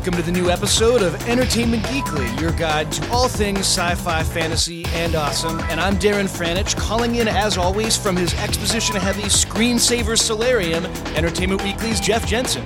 welcome to the new episode of Entertainment Geekly, your guide to all things sci fi, fantasy, and awesome. And I'm Darren Franich, calling in as always from his exposition heavy screensaver solarium, Entertainment Weekly's Jeff Jensen.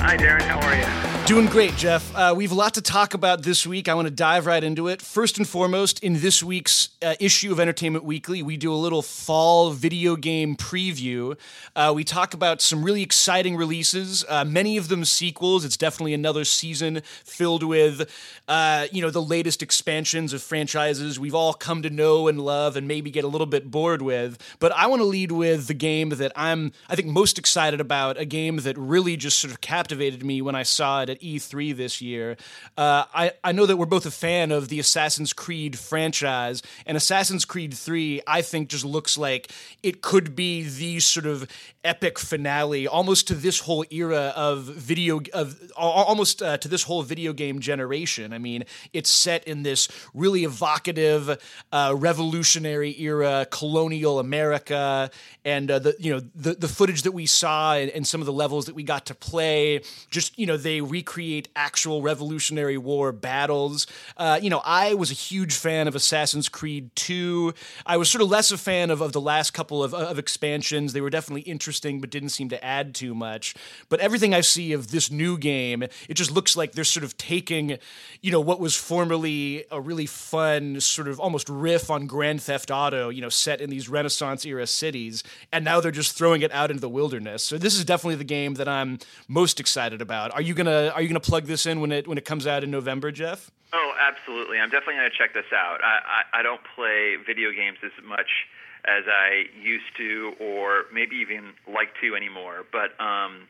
Hi, Darren. How are you? Doing great, Jeff. Uh, we have a lot to talk about this week. I want to dive right into it. First and foremost, in this week's uh, issue of Entertainment Weekly, we do a little fall video game preview. Uh, we talk about some really exciting releases, uh, many of them sequels. It's definitely another season filled with, uh, you know, the latest expansions of franchises we've all come to know and love, and maybe get a little bit bored with. But I want to lead with the game that I'm, I think, most excited about. A game that really just sort of captivated me when I saw it at E3 this year. Uh, I, I know that we're both a fan of the Assassin's Creed franchise, and Assassin's Creed 3, I think, just looks like it could be the sort of epic finale almost to this whole era of video of almost uh, to this whole video game generation. I mean it's set in this really evocative uh, revolutionary era colonial america and uh, the you know the, the footage that we saw and, and, some of the levels that we got to play. Just you know they recreate actual revolutionary war battles. Uh, you know i was a huge fan of assassin's creed 2 i was sort of less a fan of, of the last couple of, of expansions. They were definitely interesting interesting, but didn't seem to add too much. But everything I see of this new game, it just looks like they're sort of taking, you know, what was formerly a really fun sort of almost riff on Grand Theft Auto, you know, set in these Renaissance era cities, and now they're just throwing it out into the wilderness. So this is definitely the game that I'm most excited about. Are you gonna Are you gonna plug this in when it when it comes out in November, Jeff? Oh, absolutely. I'm definitely going to check this out. I, I, I don't play video games as much as I used to, or maybe even like to anymore. But um,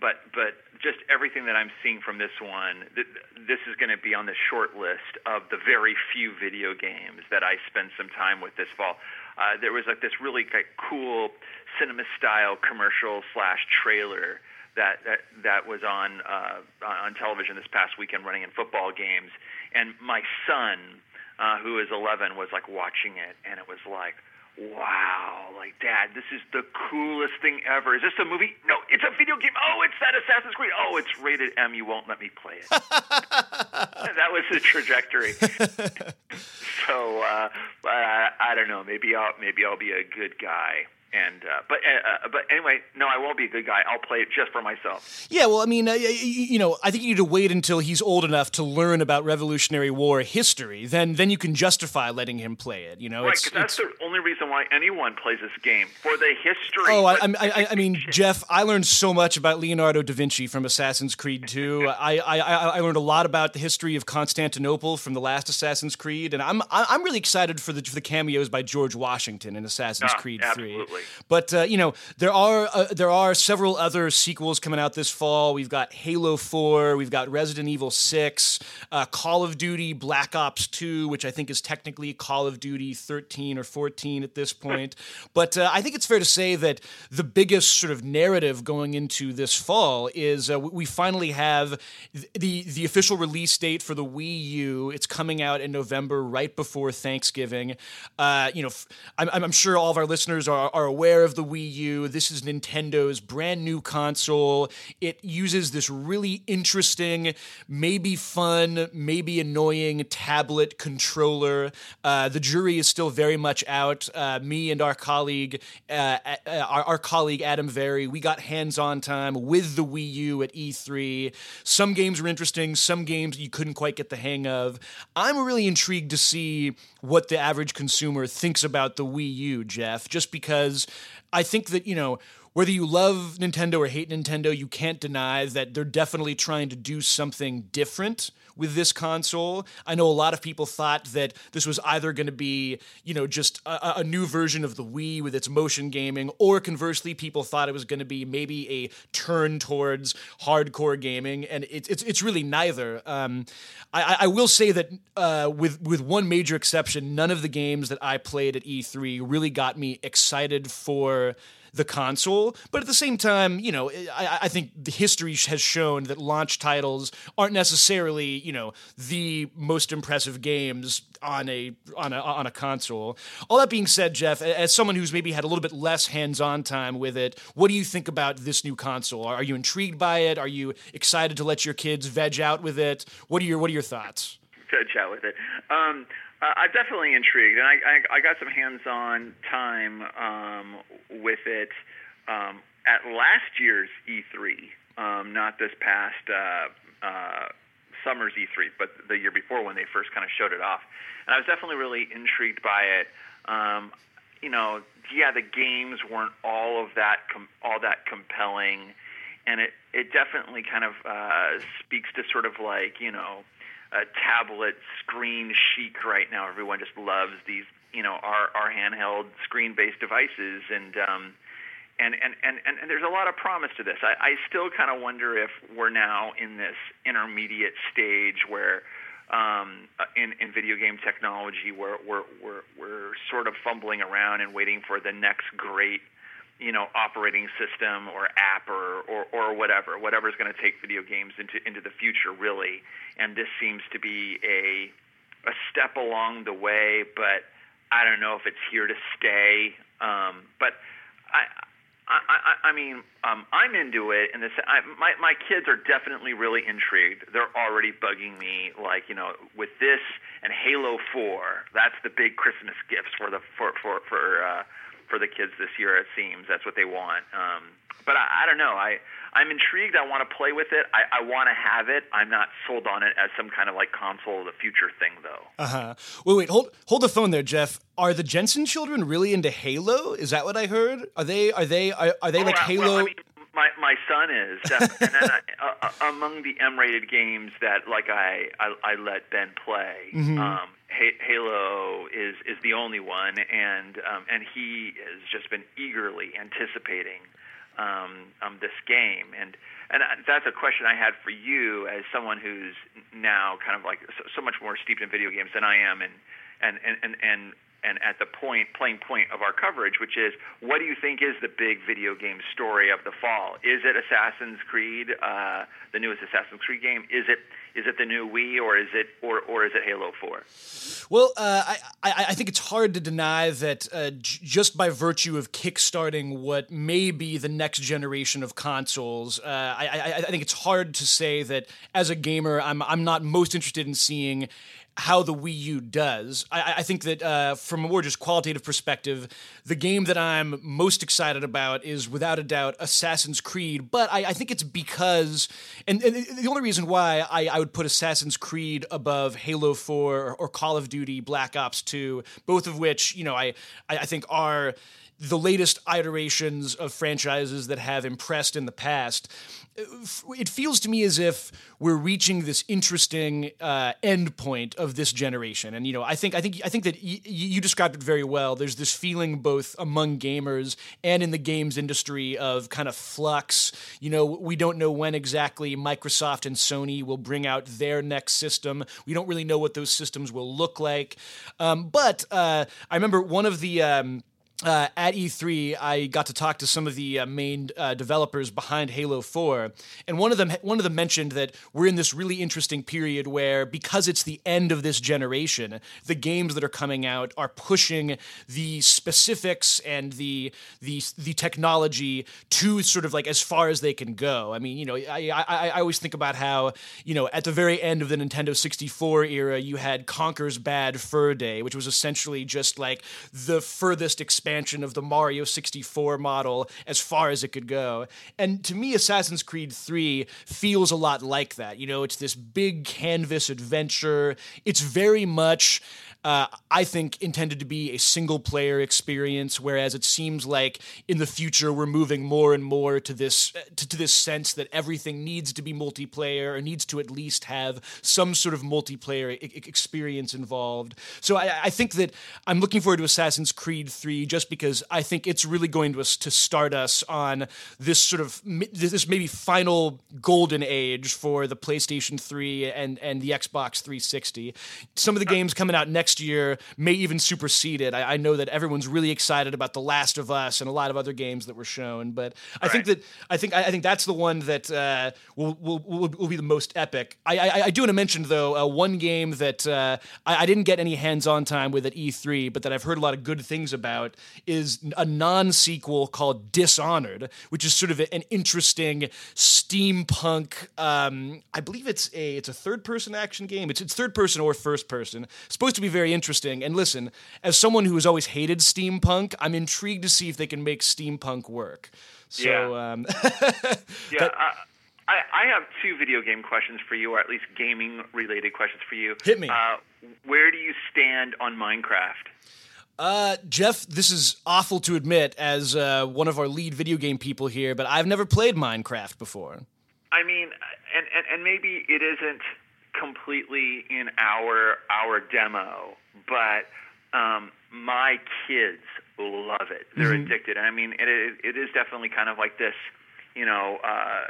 but but just everything that I'm seeing from this one, th- this is going to be on the short list of the very few video games that I spend some time with this fall. Uh, there was like this really like, cool cinema style commercial slash trailer that that that was on uh, on television this past weekend, running in football games, and my son, uh, who is 11, was like watching it, and it was like wow, like, Dad, this is the coolest thing ever. Is this a movie? No, it's a video game. Oh, it's that Assassin's Creed. Oh, it's rated M. You won't let me play it. that was the trajectory. so, uh, I, I don't know. Maybe I'll maybe I'll be a good guy and uh, but uh, uh, but anyway, no, I won't be a good guy. I'll play it just for myself. Yeah, well, I mean, uh, you know, I think you need to wait until he's old enough to learn about Revolutionary War history. Then, then you can justify letting him play it. You know, right? Because that's the only reason why anyone plays this game for the history. Oh, I, I, I, mean, Jeff, I learned so much about Leonardo da Vinci from Assassin's Creed 2. I, I, I learned a lot about the history of Constantinople from the last Assassin's Creed, and I'm I'm really excited for the for the cameos by George Washington in Assassin's oh, Creed absolutely. 3. But uh, you know, there are uh, there are several other sequels coming out this fall. We've got Halo Four, we've got Resident Evil Six, uh, Call of Duty Black Ops Two, which I think is technically Call of Duty 13 or 14 at this point. but uh, I think it's fair to say that the biggest sort of narrative going into this fall is uh, we finally have the the official release date for the Wii U. It's coming out in November, right before Thanksgiving. Uh, you know, I'm, I'm sure all of our listeners are, are aware of the Wii U. This is Nintendo's brand new console. It uses this really interesting, maybe fun, maybe annoying tablet controller. Uh, the jury is still very much out. Uh, me and our colleague, uh, uh our, our, colleague Adam Vary, we got hands-on time with the Wii U at E3. Some games were interesting. Some games you couldn't quite get the hang of. I'm really intrigued to see what the average consumer thinks about the Wii U, Jeff, just because I think that, you know, whether you love Nintendo or hate Nintendo, you can't deny that they're definitely trying to do something different with this console. I know a lot of people thought that this was either going to be, you know, just a, a, new version of the Wii with its motion gaming, or conversely, people thought it was going to be maybe a turn towards hardcore gaming, and it, it's it's really neither. Um, I, I, will say that uh, with with one major exception, none of the games that I played at E3 really got me excited for the console. But at the same time, you know, I, I think the history has shown that launch titles aren't necessarily, you know, the most impressive games on a on a on a console. All that being said, Jeff, as someone who's maybe had a little bit less hands-on time with it, what do you think about this new console? Are you intrigued by it? Are you excited to let your kids veg out with it? What are your what are your thoughts? Veg out with it. Um, uh, I'm definitely intrigued, and I, I, I got some hands-on time um, with it um, at last year's E3, um, not this past uh, uh, summer's E3, but the year before when they first kind of showed it off. And I was definitely really intrigued by it. Um, you know, yeah, the games weren't all of that com- all that compelling, and it it definitely kind of uh, speaks to sort of like you know a tablet screen chic right now. Everyone just loves these, you know, our our handheld screen based devices, and um, and, and and and there's a lot of promise to this. I, I still kind of wonder if we're now in this intermediate stage where. Um, in, in video game technology, where we're, we're, we're sort of fumbling around and waiting for the next great you know operating system or app or or, or whatever whatever is going to take video games into into the future really and this seems to be a a step along the way but I don't know if it's here to stay um, but I I, I, I mean, um, I'm into it, and this. I, my my kids are definitely really intrigued. They're already bugging me, like you know, with this and Halo Four. That's the big Christmas gifts for the for for for uh, for the kids this year. It seems that's what they want. Um, but I, I don't know. I I'm intrigued. I want to play with it. I, I want to have it. I'm not sold on it as some kind of like console of the future thing, though. Uh huh. Wait, wait. Hold hold the phone there, Jeff. Are the Jensen children really into Halo? Is that what I heard? Are they? Are they? Are, are they oh, like Halo? Well, I mean, my my son is and then I, uh, uh, among the M-rated games that like I I, I let Ben play. Mm-hmm. Um, Halo is is the only one, and um, and he has just been eagerly anticipating um, um, this game. And and that's a question I had for you as someone who's now kind of like so, so much more steeped in video games than I am, and and and and, and and at the point, plain point of our coverage, which is what do you think is the big video game story of the fall? Is it Assassin's Creed, uh, the newest Assassin's Creed game? Is it is it the new Wii, or is it or or is it Halo Four? Well, uh, I, I, I think it's hard to deny that uh, j- just by virtue of kickstarting what may be the next generation of consoles, uh, I, I I think it's hard to say that as a gamer, I'm I'm not most interested in seeing how the Wii U does. I, I think that uh, from a more just qualitative perspective, the game that I'm most excited about is without a doubt Assassin's Creed. But I, I think it's because, and, and, the only reason why I, I, would put Assassin's Creed above Halo 4 or, or, Call of Duty Black Ops 2, both of which, you know, I, I think are the latest iterations of franchises that have impressed in the past it feels to me as if we're reaching this interesting uh, end point of this generation, and you know, I think I think I think that y- you described it very well. There's this feeling both among gamers and in the games industry of kind of flux. You know, we don't know when exactly Microsoft and Sony will bring out their next system. We don't really know what those systems will look like. Um, but uh, I remember one of the um, uh, at E3, I got to talk to some of the uh, main uh, developers behind Halo 4, and one of them one of them mentioned that we're in this really interesting period where, because it's the end of this generation, the games that are coming out are pushing the specifics and the the the technology to sort of like as far as they can go. I mean, you know, I I, I always think about how you know at the very end of the Nintendo 64 era, you had Conker's Bad Fur Day, which was essentially just like the furthest expansion of the Mario 64 model as far as it could go. And to me, Assassin's Creed 3 feels a lot like that. You know, it's this big canvas adventure. It's very much uh, I think intended to be a single player experience, whereas it seems like in the future we're moving more and more to this to, to this sense that everything needs to be multiplayer or needs to at least have some sort of multiplayer I- experience involved. So I, I, think that I'm looking forward to Assassin's Creed 3 just because I think it's really going to to start us on this sort of this maybe final golden age for the PlayStation 3 and and the Xbox 360. Some of the games coming out next next year may even supersede it. I, I, know that everyone's really excited about The Last of Us and a lot of other games that were shown, but I think that I think I, think that's the one that uh, will, will, will will be the most epic. I I, I do want to mention though uh, one game that uh, I, I, didn't get any hands-on time with at E3, but that I've heard a lot of good things about is a non-sequel called Dishonored, which is sort of an interesting steampunk. Um, I believe it's a it's a third-person action game. It's it's third-person or first-person. It's supposed to be very interesting. And listen, as someone who has always hated steampunk, I'm intrigued to see if they can make steampunk work. So, yeah, um, yeah. I, I have two video game questions for you, or at least gaming related questions for you. Hit me. Uh, where do you stand on Minecraft? Uh, Jeff, this is awful to admit as uh, one of our lead video game people here, but I've never played Minecraft before. I mean, and, and, and maybe it isn't completely in our our demo, but um, my kids love it. They're mm-hmm. addicted. I mean, it, it is definitely kind of like this you know, uh,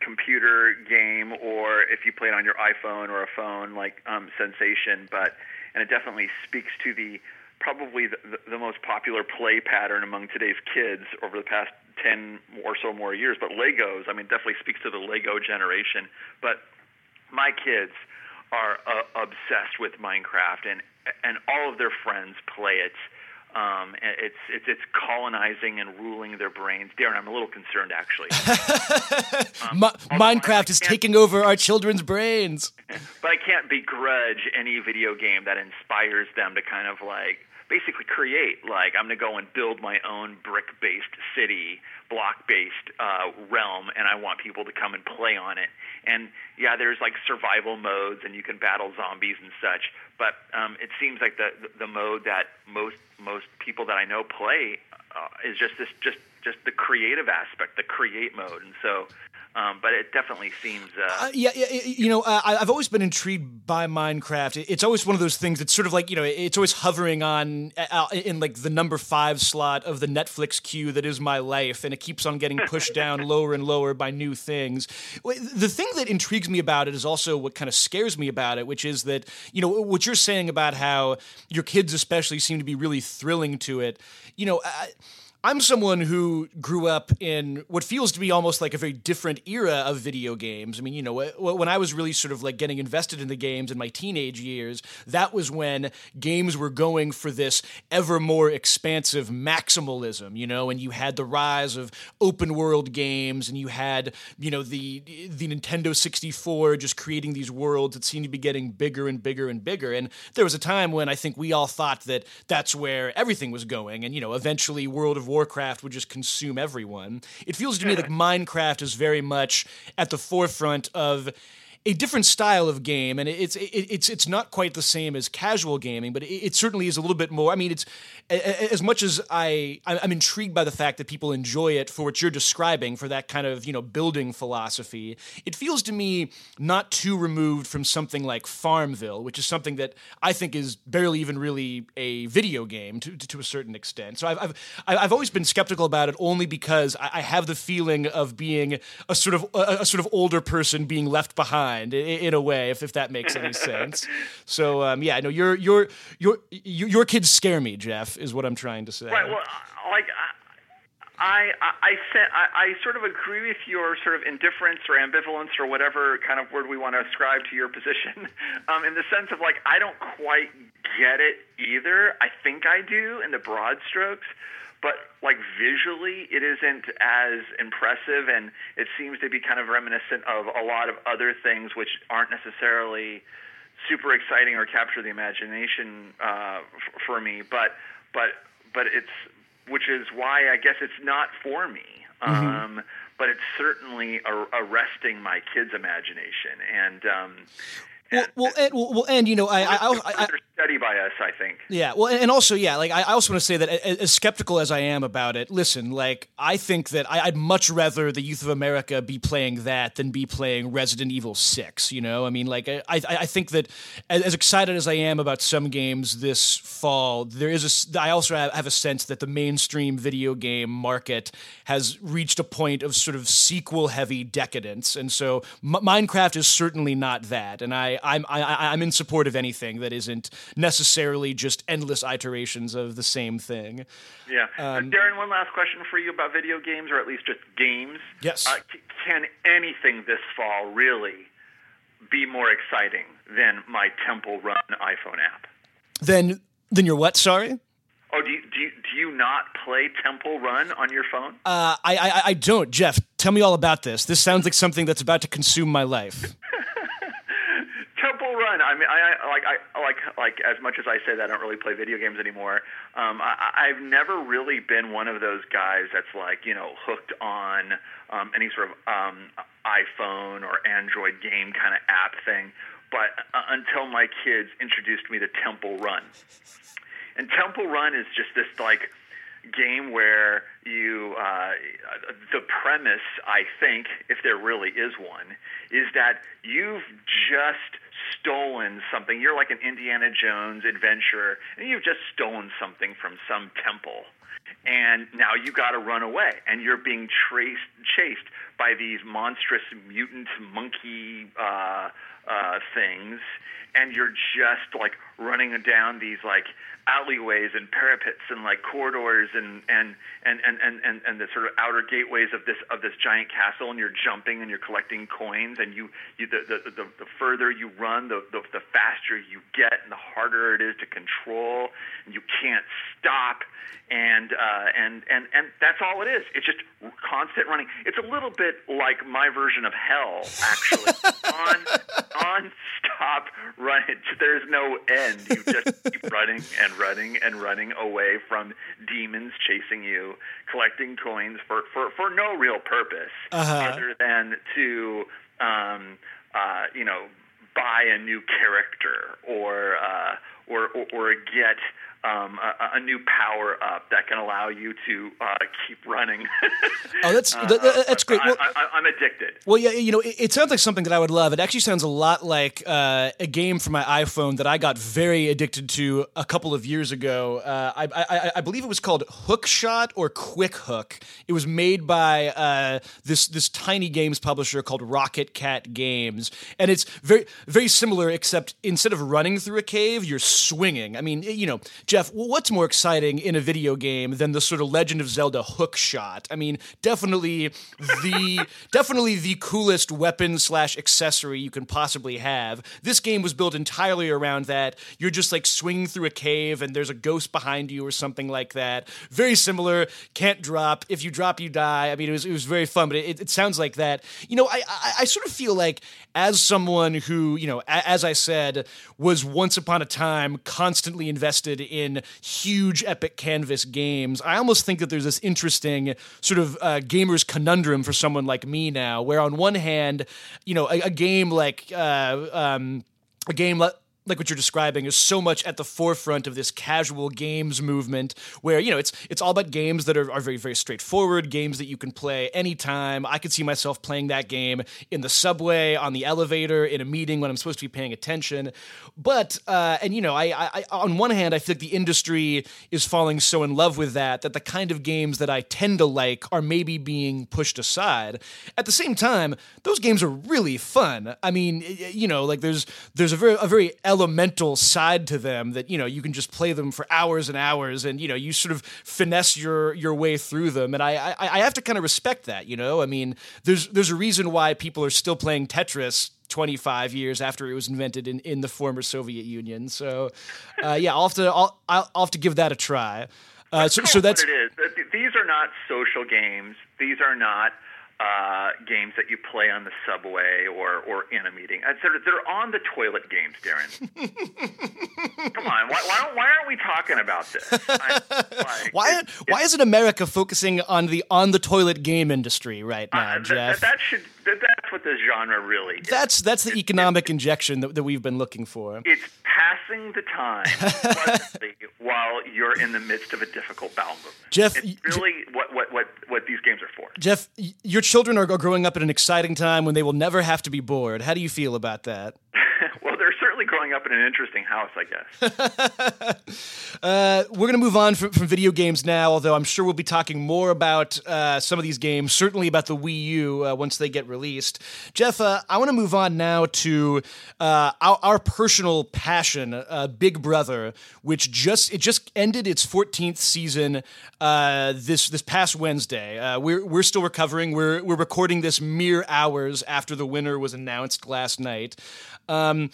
computer game, or if you play it on your iPhone or a phone, like um, sensation. But and it definitely speaks to the probably the, the most popular play pattern among today's kids over the past 10 or so more years. But Legos, I mean, definitely speaks to the Lego generation. But my kids are uh, obsessed with Minecraft, and and all of their friends play it um, it's it's it's colonizing and ruling their brains. Darren, I'm a little concerned actually. um, Minecraft is taking over our children's brains. but I can't begrudge any video game that inspires them to kind of like basically create. Like I'm going to go and build my own brick-based city, block-based uh, realm, and I want people to come and play on it. And yeah, there's like survival modes, and you can battle zombies and such. But um, it seems like the the mode that most most people that I know play uh, is just this just just the creative aspect, the create mode, and so um, but it definitely seems. Uh, uh, yeah, yeah, you know, uh, I've always been intrigued by Minecraft. It's always one of those things that's sort of like you know, it's always hovering on uh, in like the number five slot of the Netflix queue that is my life, and it keeps on getting pushed down lower and lower by new things. The thing that intrigues me about it is also what kind of scares me about it, which is that you know what you're saying about how your kids especially seem to be really thrilling to it. You know. I, I'm someone who grew up in what feels to be almost like a very different era of video games. I mean, you know, when I was really sort of like getting invested in the games in my teenage years, that was when games were going for this ever more expansive maximalism, you know, and you had the rise of open world games and you had, you know, the the Nintendo 64 just creating these worlds that seemed to be getting bigger and bigger and bigger. And there was a time when I think we all thought that that's where everything was going and, you know, eventually World of Warcraft would just consume everyone. It feels to me like Minecraft is very much at the forefront of a different style of game, and it's it's it's not quite the same as casual gaming, but it, certainly is a little bit more. I mean, it's as much as I I'm intrigued by the fact that people enjoy it for what you're describing for that kind of you know building philosophy. It feels to me not too removed from something like Farmville, which is something that I think is barely even really a video game to to, a certain extent. So I've, I've I've always been skeptical about it only because I have the feeling of being a sort of a, a sort of older person being left behind in, in a way, if, if that makes any sense. So um, yeah, no, your your your your kids scare me, Jeff, is what I'm trying to say. Right. Well, like. I I I, I, I sort of agree with your sort of indifference or ambivalence or whatever kind of word we want to ascribe to your position, um, in the sense of like I don't quite get it either. I think I do in the broad strokes, but like visually it isn't as impressive and it seems to be kind of reminiscent of a lot of other things which aren't necessarily super exciting or capture the imagination uh, f- for me but but but it's which is why I guess it's not for me mm-hmm. um, but it's certainly arresting my kids' imagination and um, well, well, and, well, and you know, I, I, I, I study by us, I think. Yeah, well, and also, yeah, like I also want to say that as skeptical as I am about it, listen, like I think that I, would much rather the youth of America be playing that than be playing Resident Evil Six. You know, I mean, like I, I think that as, as excited as I am about some games this fall, there is a. I also have a sense that the mainstream video game market has reached a point of sort of sequel heavy decadence, and so M- Minecraft is certainly not that, and I. I'm I, I'm in support of anything that isn't necessarily just endless iterations of the same thing. Yeah, um, Darren. One last question for you about video games, or at least just games. Yes. Uh, can anything this fall really be more exciting than my Temple Run iPhone app? Then, then your what? Sorry. Oh, do you, do you, do you not play Temple Run on your phone? Uh, I, I I don't, Jeff. Tell me all about this. This sounds like something that's about to consume my life. Run. I mean, I, I like I like like as much as I say that I don't really play video games anymore. Um, I, I've never really been one of those guys that's like you know hooked on um, any sort of um, iPhone or Android game kind of app thing. But uh, until my kids introduced me to Temple Run, and Temple Run is just this like game where you uh, the premise I think if there really is one is that you've just stolen something. You're like an Indiana Jones adventurer and you've just stolen something from some temple. And now you got to run away and you're being traced chased by these monstrous mutant monkey uh, uh, things. And you're just like running down these like alleyways and parapets and like corridors and and and and and and, and the sort of outer gateways of this of this giant castle and you're jumping and you're collecting coins and you you the the the, the further you run the, the the faster you get and the harder it is to control and you can't stop and uh and and and that's all it is. It's just constant running. It's a little bit like my version of hell actually. On on stop running. There's no end. You just keep running and running and running away from demons chasing you, collecting coins for, for, for no real purpose uh-huh. other than to, um, uh, you know, buy a new character or, uh, or, or, or get um, a, a, new power up that can allow you to uh, keep running. oh, that's uh, that, that's great. Well, I, am addicted. Well, yeah, you know, it, it, sounds like something that I would love. It actually sounds a lot like uh, a game for my iPhone that I got very addicted to a couple of years ago. Uh, I, I, I, believe it was called Hook Shot or Quick Hook. It was made by uh, this this tiny games publisher called Rocket Cat Games, and it's very very similar, except instead of running through a cave, you're swinging. I mean, you know Jeff, what's more exciting in a video game than the sort of Legend of Zelda hook shot? I mean, definitely the definitely the coolest weapon slash accessory you can possibly have. This game was built entirely around that. You're just like swinging through a cave and there's a ghost behind you or something like that. Very similar. Can't drop. If you drop, you die. I mean, it was it was very fun, but it, it sounds like that. You know, I, I I sort of feel like as someone who you know, a, as I said, was once upon a time constantly invested in in huge epic canvas games. I almost think that there's this interesting sort of uh, gamer's conundrum for someone like me now, where on one hand, you know, a, a game like uh, um, a game like like what you're describing is so much at the forefront of this casual games movement where you know it's it's all about games that are, are very very straightforward games that you can play anytime. I could see myself playing that game in the subway on the elevator in a meeting when i'm supposed to be paying attention. But uh, and you know I, I on one hand i feel like the industry is falling so in love with that that the kind of games that i tend to like are maybe being pushed aside. At the same time those games are really fun. I mean you know like there's there's a very a very elemental side to them that you know you can just play them for hours and hours and you know you sort of finesse your your way through them. And I I, I have to kind of respect that you know? I mean there's there's a reason why people are still playing Tetris 25 years after it was invented in, in the former Soviet Union. So uh, yeah I'll have to I'll, I'll have to give that a try. Uh, so, so that's what it is. These are not social games. These are not uh, games that you play on the subway or, or in a meeting. They're, they're on the toilet games, Darren. Come on, why, why, why, aren't we talking about this? I, like, why, it, why isn't America focusing on the on the toilet game industry right uh, now, uh, Jeff? That, that should that's what the genre really is. That's that's the economic injection that, that we've been looking for. It's passing the time while you're in the midst of a difficult bowel movement. Jeff, it's really Je- what, what, what, what these games are for. Jeff, your children are growing up at an exciting time when they will never have to be bored. How do you feel about that? growing up in an interesting house, I guess. uh, we're going to move on from, from, video games now, although I'm sure we'll be talking more about uh, some of these games, certainly about the Wii U uh, once they get released. Jeff, uh, I want to move on now to uh, our, our, personal passion, uh, Big Brother, which just it just ended its 14th season this this past Wednesday. we're we're still recovering. We're we're recording this mere hours after the winner was announced last night. Um,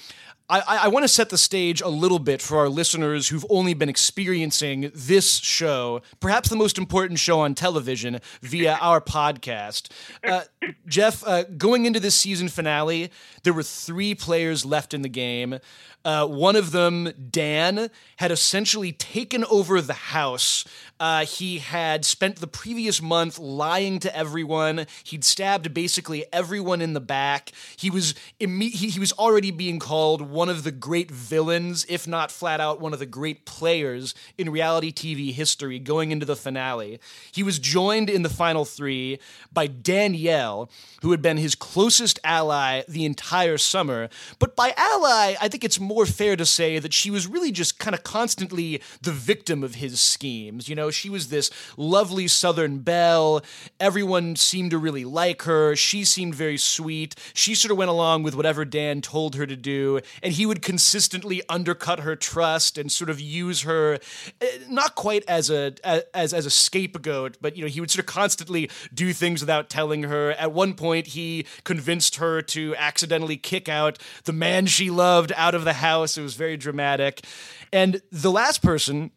I, I want to set the stage a little bit for our listeners who've only been experiencing this show, perhaps the most important show on television, via our podcast. Uh, Jeff, uh, going into this season finale, there were three players left in the game. Uh, one of them, Dan, had essentially taken over the house. Uh, he had spent the previous month lying to everyone. He'd stabbed basically everyone in the back. He was imme- he, he was already being called one of the great villains, if not flat out one of the great players in reality TV history going into the finale. He was joined in the final three by Danielle, who had been his closest ally the entire summer. But by ally, I think it's more fair to say that she was really just kind of constantly the victim of his schemes. You know, she was this lovely Southern belle. Everyone seemed to really like her. She seemed very sweet. She sort of went along with whatever Dan told her to do, and he would consistently undercut her trust and sort of use her eh, not quite as a as as a scapegoat, but you know, he would sort of constantly do things without telling her. At one point, he convinced her to accidentally kick out the man she loved out of the house. It was very dramatic. And the last person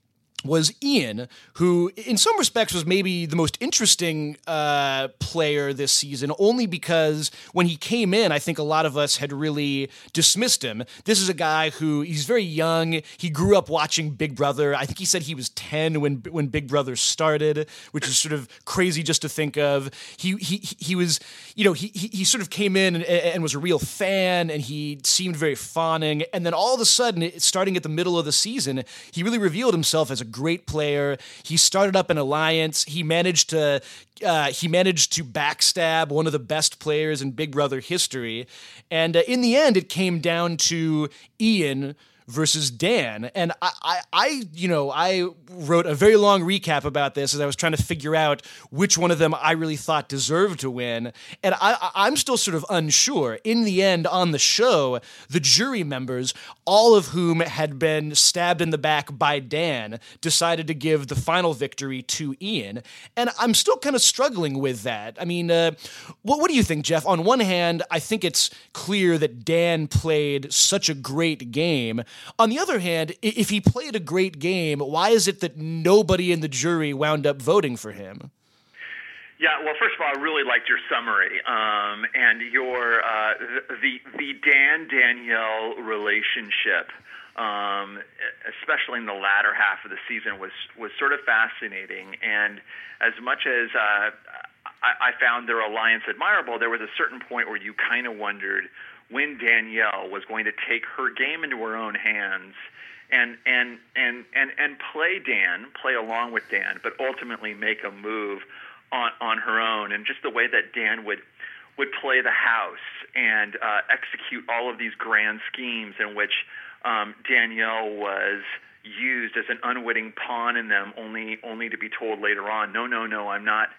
was Ian, who in some respects was maybe the most interesting uh, player this season, only because when he came in, I think a lot of us had really dismissed him. This is a guy who he's very young. He grew up watching Big Brother. I think he said he was ten when when Big Brother started, which is sort of crazy just to think of. He he he was you know he he, sort of came in and, and was a real fan, and he seemed very fawning, and then all of a sudden, starting at the middle of the season, he really revealed himself as a great player. He started up an alliance. He managed to uh, he managed to backstab one of the best players in Big Brother history, and uh, in the end, it came down to Ian versus Dan. And I, I, I, you know, I wrote a very long recap about this as I was trying to figure out which one of them I really thought deserved to win. And I, I'm still sort of unsure. In the end, on the show, the jury members, all of whom had been stabbed in the back by Dan, decided to give the final victory to Ian. And I'm still kind of struggling with that. I mean, uh, what, what do you think, Jeff? On one hand, I think it's clear that Dan played such a great game. On the other hand, if he played a great game, why is it that nobody in the jury wound up voting for him? Yeah, well, first of all, I really liked your summary um, and your uh, the the Dan Danielle relationship, um, especially in the latter half of the season, was was sort of fascinating. And as much as uh, I, I found their alliance admirable, there was a certain point where you kind of wondered when Danielle was going to take her game into her own hands and and and and and play Dan, play along with Dan, but ultimately make a move on on her own, and just the way that Dan would would play the house and uh, execute all of these grand schemes in which um, Danielle was used as an unwitting pawn in them, only only to be told later on, no, no, no, I'm not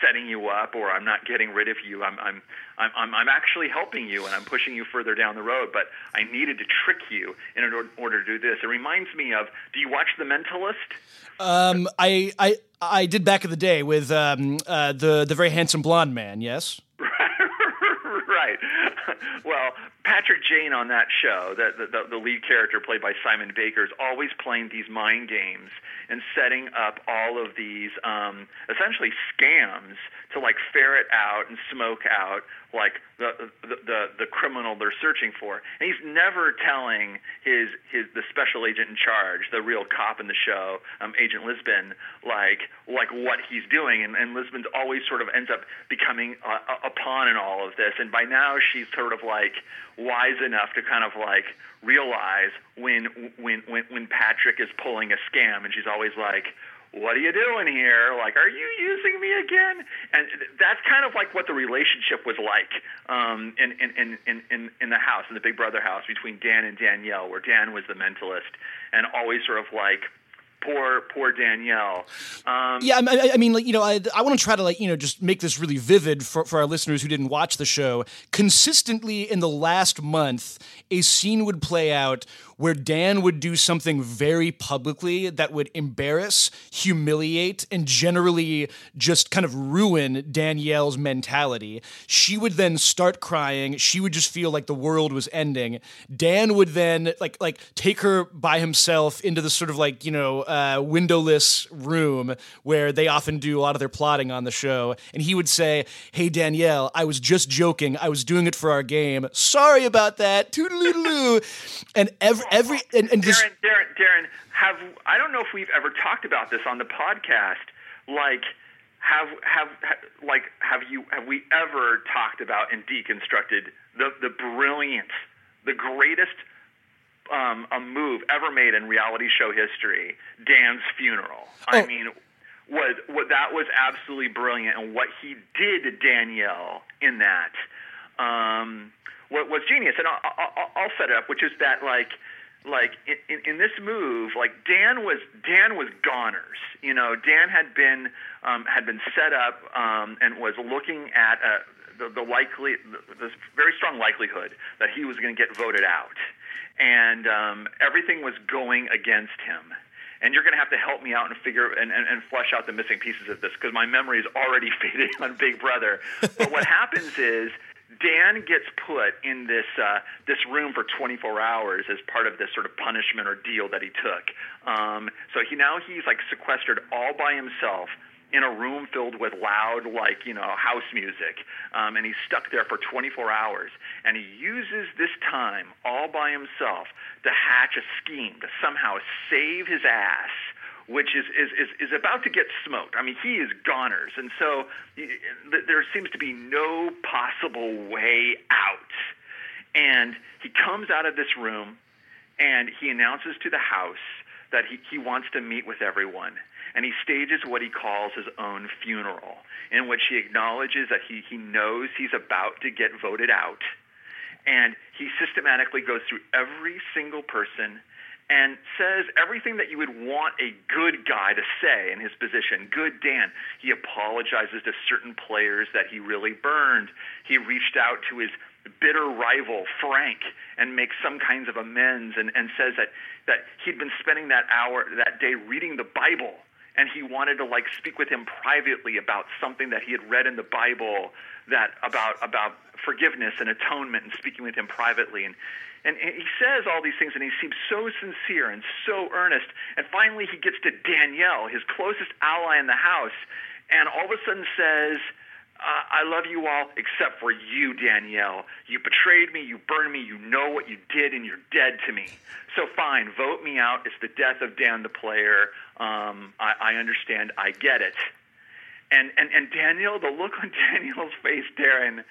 setting you up or I'm not getting rid of you. I'm, I'm, I'm, I'm actually helping you and I'm pushing you further down the road, but I needed to trick you in order, order to do this. It reminds me of, do you watch The Mentalist? Um, I, I, I did back in the day with um, uh, the, the very handsome blonde man, yes? right. well, Patrick Jane on that show, the, the, the lead character played by Simon Baker, is always playing these mind games and setting up all of these um, essentially scams to like ferret out and smoke out like the, the the the criminal they're searching for. And he's never telling his his the special agent in charge, the real cop in the show, um, Agent Lisbon, like like what he's doing. And, and Lisbon's always sort of ends up becoming a, a pawn in all of this. And by now she's sort of like wise enough to kind of like realize when when when when Patrick is pulling a scam, and she's always like what are you doing here? Like, are you using me again? And that's kind of like what the relationship was like um, in, in, in, in, in the house, in the Big Brother house between Dan and Danielle, where Dan was the mentalist and always sort of like, poor poor Danielle. Um, yeah, I, I, mean, like you know, I, I want to try to like you know just make this really vivid for for our listeners who didn't watch the show. Consistently in the last month, a scene would play out where Dan would do something very publicly that would embarrass, humiliate, and generally just kind of ruin Danielle's mentality. She would then start crying. She would just feel like the world was ending. Dan would then like like take her by himself into the sort of like you know uh, windowless room where they often do a lot of their plotting on the show, and he would say, "Hey Danielle, I was just joking. I was doing it for our game. Sorry about that." Toodaloo. And every every and, and Darren, Darren, Darren, have I don't know if we've ever talked about this on the podcast. Like, have have like have you have we ever talked about and deconstructed the the brilliance, the greatest um, a move ever made in reality show history, Dan's funeral. Oh. I mean, was what that was absolutely brilliant, and what he did to Danielle in that um, was genius. And I'll, I'll, I'll set it up, which is that like like in, in this move, like Dan was Dan was goners. You know, Dan had been um, had been set up um, and was looking at uh, the, the likely the, the very strong likelihood that he was going to get voted out, and um, everything was going against him. And you're going to have to help me out and figure and, and, and flesh out the missing pieces of this because my memory is already fading on Big Brother. But what happens is Dan gets put in this uh, this room for 24 hours as part of this sort of punishment or deal that he took. Um, so he now he's like sequestered all by himself in a room filled with loud, like you know, house music, um, and he's stuck there for 24 hours. And he uses this time all by himself to hatch a scheme to somehow save his ass which is, is, is, is about to get smoked. I mean, he is goners. And so there seems to be no possible way out. And he comes out of this room and he announces to the house that he, he wants to meet with everyone. And he stages what he calls his own funeral, in which he acknowledges that he, he knows he's about to get voted out. And he systematically goes through every single person and says everything that you would want a good guy to say in his position. Good Dan. He apologizes to certain players that he really burned. He reached out to his bitter rival, Frank, and makes some kinds of amends and, and says that, that he'd been spending that hour, that day, reading the Bible. And he wanted to like speak with him privately about something that he had read in the Bible that about about forgiveness and atonement and speaking with him privately. And and, he says all these things, and he seems so sincere and so earnest. And finally, he gets to Danielle, his closest ally in the house, and all of a sudden says, uh, I love you all except for you, Danielle. You betrayed me, you burned me, you know what you did, and you're dead to me. So fine, vote me out. It's the death of Dan the player. Um, I, I understand. I get it. And, and, and Danielle, the look on Danielle's face, Darren,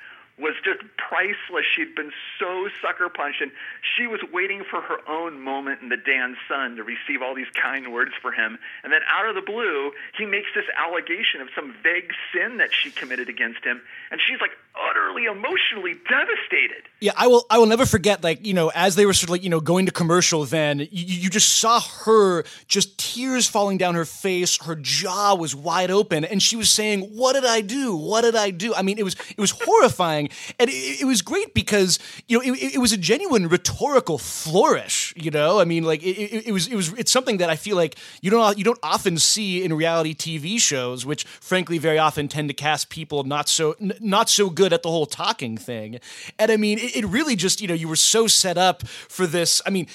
was just priceless. She'd been so sucker punched, and she was waiting for her own moment in the Dan Sun to receive all these kind words for him. And then out of the blue, he makes this allegation of some vague sin that she committed against him, and she's like oh, emotionally devastated. Yeah, I will. I will never forget. Like you know, as they were sort of like you know going to commercial, then you, you just saw her just tears falling down her face. Her jaw was wide open, and she was saying, "What did I do? What did I do?" I mean, it was it was horrifying, and it, it was great because you know it, it, was a genuine rhetorical flourish. You know, I mean, like it, it was it was it's something that I feel like you don't you don't often see in reality TV shows, which frankly very often tend to cast people not so not so good at the whole talking thing. And I mean, it, it really just, you know, you were so set up for this. I mean,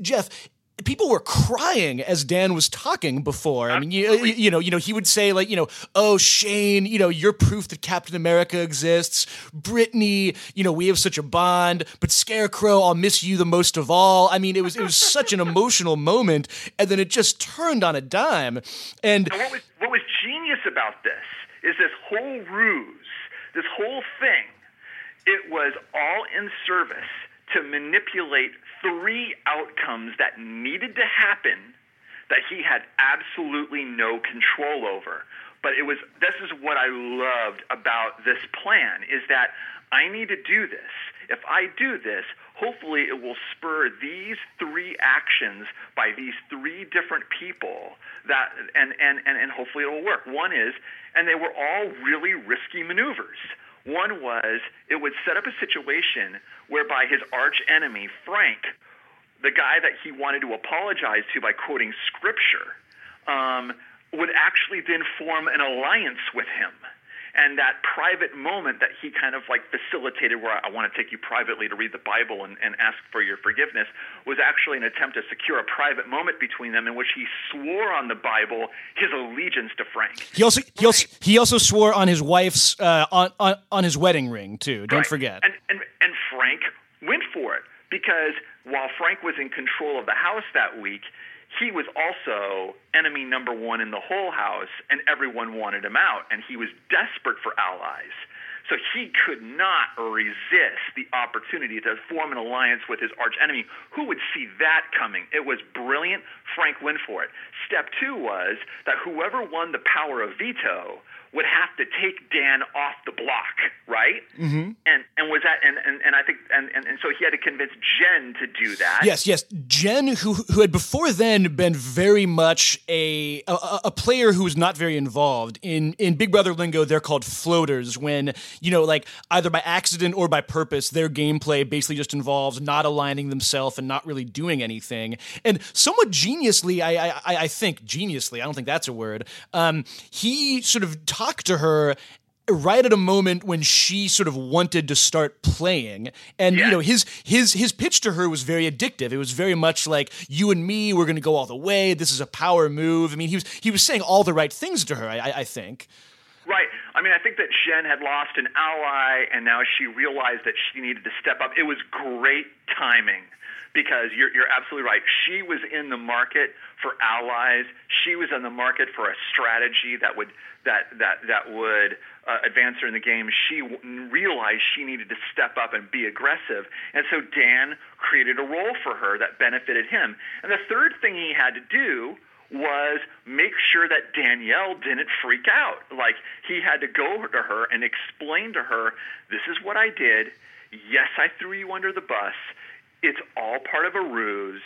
Jeff, people were crying as Dan was talking before. I mean, you, you, know, you know, he would say like, you know, oh Shane, you know, you're proof that Captain America exists. Britney, you know, we have such a bond. But Scarecrow, I'll miss you the most of all. I mean, it was it was such an emotional moment, and then it just turned on a dime. And, and what was what was genius about this is this whole ruse this whole thing, it was all in service to manipulate three outcomes that needed to happen that he had absolutely no control over. But it was this is what I loved about this plan is that I need to do this. If I do this, hopefully it will spur these three actions by these three different people that and, and, and, and hopefully it will work. One is and they were all really risky maneuvers. One was it would set up a situation whereby his arch enemy, Frank, the guy that he wanted to apologize to by quoting scripture, um, would actually then form an alliance with him and that private moment that he kind of like facilitated where I want to take you privately to read the Bible and, and ask for your forgiveness was actually an attempt to secure a private moment between them in which he swore on the Bible his allegiance to Frank. He also he also he also swore on his wife's uh, on, on on his wedding ring too. Don't right. forget. And, and and Frank went for it because while Frank was in control of the house that week, he was also enemy number one in the whole house, and everyone wanted him out, and he was desperate for allies. So he could not resist the opportunity to form an alliance with his archenemy. Who would see that coming? It was brilliant. Frank went for it. Step two was that whoever won the power of veto would have to take Dan off the block, right? Mm-hmm. And and was that and, and, and I think and, and, and so he had to convince Jen to do that. Yes, yes. Jen, who who had before then been very much a a, a player who was not very involved in in Big Brother lingo. They're called floaters when you know like either by accident or by purpose, their gameplay basically just involves not aligning themselves and not really doing anything. And somewhat geniusly, I I, I think geniusly, I don't think that's a word. Um, he sort of talk to her right at a moment when she sort of wanted to start playing and yeah. you know his his his pitch to her was very addictive it was very much like you and me we're going to go all the way this is a power move i mean he was he was saying all the right things to her i, I think Right. I mean, I think that Jen had lost an ally, and now she realized that she needed to step up. It was great timing because you're, you're absolutely right. She was in the market for allies. She was in the market for a strategy that would that that that would uh, advance her in the game. She w- realized she needed to step up and be aggressive, and so Dan created a role for her that benefited him. And the third thing he had to do was make sure that Danielle didn't freak out. Like he had to go to her and explain to her, "This is what I did. Yes, I threw you under the bus." It's all part of a ruse.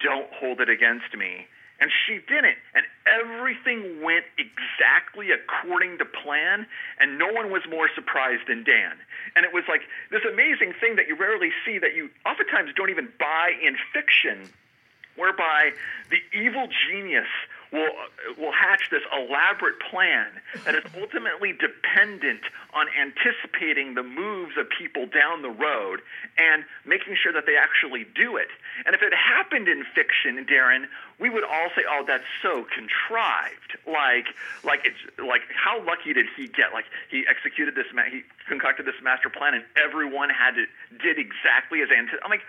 Don't hold it against me. And she didn't. And everything went exactly according to plan, and no one was more surprised than Dan. And it was like this amazing thing that you rarely see that you oftentimes don't even buy in fiction, whereby the evil genius will will hatch this elaborate plan that is ultimately dependent on anticipating the moves of people down the road and making sure that they actually do it. And if it happened in fiction, Darren, we would all say, "Oh, that's so contrived." Like, like it's like how lucky did he get? Like he executed this, ma- he concocted this master plan, and everyone had to did exactly as anticipated. I'm like,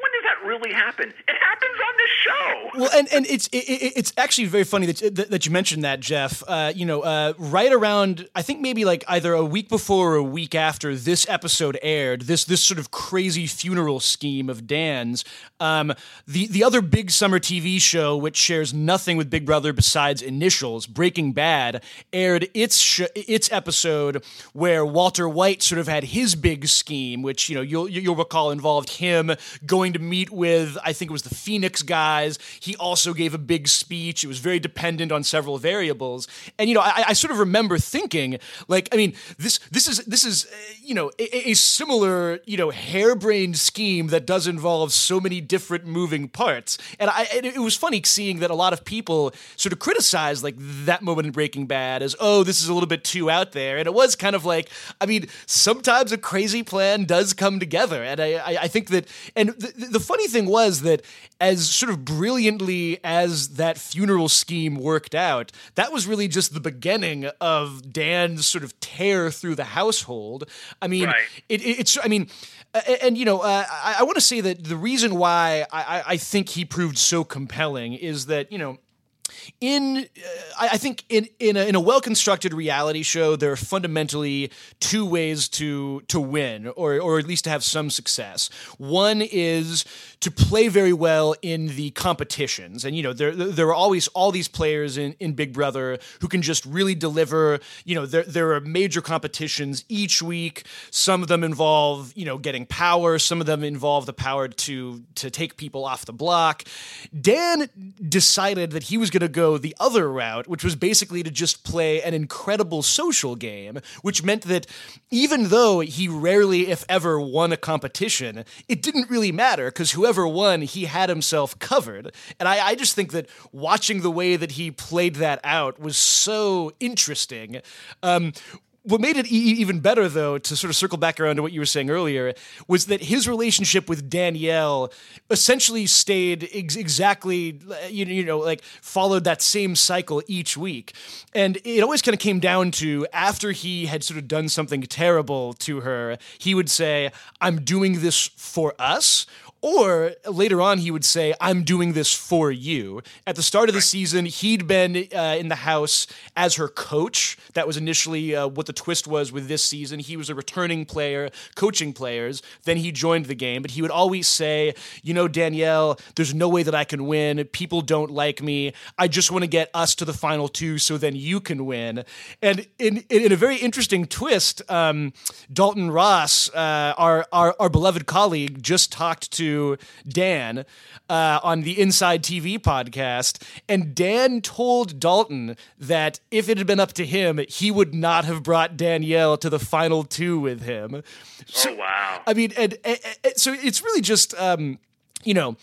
when does that really happen? It happens on this show. Well, and, and it's it, it's actually very funny that that you mentioned that, Jeff. Uh, you know, uh, right around I think maybe like either a week before or a week after this episode aired, this this sort of crazy funeral scheme of Dan's. Um, the the other big summer TV show, which shares nothing with Big Brother besides initials, Breaking Bad, aired its sh- its episode where Walter White sort of had his big scheme, which you know you'll you'll recall involved him going going to meet with, I think it was the Phoenix guys. He also gave a big speech. It was very dependent on several variables. And, you know, I, I sort of remember thinking, like, I mean, this, this is, this is, uh, you know, a, a similar, you know, harebrained scheme that does involve so many different moving parts. And I, it, was funny seeing that a lot of people sort of criticized like that moment in Breaking Bad as, oh, this is a little bit too out there. And it was kind of like, I mean, sometimes a crazy plan does come together. And I, I, I think that, and the, the funny thing was that as sort of brilliantly as that funeral scheme worked out, that was really just the beginning of Dan's sort of tear through the household. I mean, right. it, it, it's, I mean, and, and you know, uh, I, I want to say that the reason why I, I think he proved so compelling is that, you know, in uh, I think in in a, in a well constructed reality show, there are fundamentally two ways to to win, or or at least to have some success. One is to play very well in the competitions, and you know there there are always all these players in, in Big Brother who can just really deliver. You know there there are major competitions each week. Some of them involve you know getting power. Some of them involve the power to to take people off the block. Dan decided that he was going to go the other route, which was basically to just play an incredible social game, which meant that even though he rarely, if ever, won a competition, it didn't really matter because whoever won, he had himself covered. And I, I just think that watching the way that he played that out was so interesting. Um, what made it e- even better, though, to sort of circle back around to what you were saying earlier, was that his relationship with Danielle essentially stayed ex- exactly, you you know, like followed that same cycle each week. And it always kind of came down to after he had sort of done something terrible to her, he would say, I'm doing this for us or later on, he would say, I'm doing this for you. At the start of the season, he'd been uh, in the house as her coach. That was initially uh, what the twist was with this season. He was a returning player, coaching players. Then he joined the game, but he would always say, You know, Danielle, there's no way that I can win. People don't like me. I just want to get us to the final two so then you can win. And in, in a very interesting twist, um, Dalton Ross, uh, our, our, our beloved colleague, just talked to Dan uh, on the Inside TV podcast, and Dan told Dalton that if it had been up to him, he would not have brought Danielle to the final two with him. So, oh wow! I mean, and, and, and so it's really just um, you know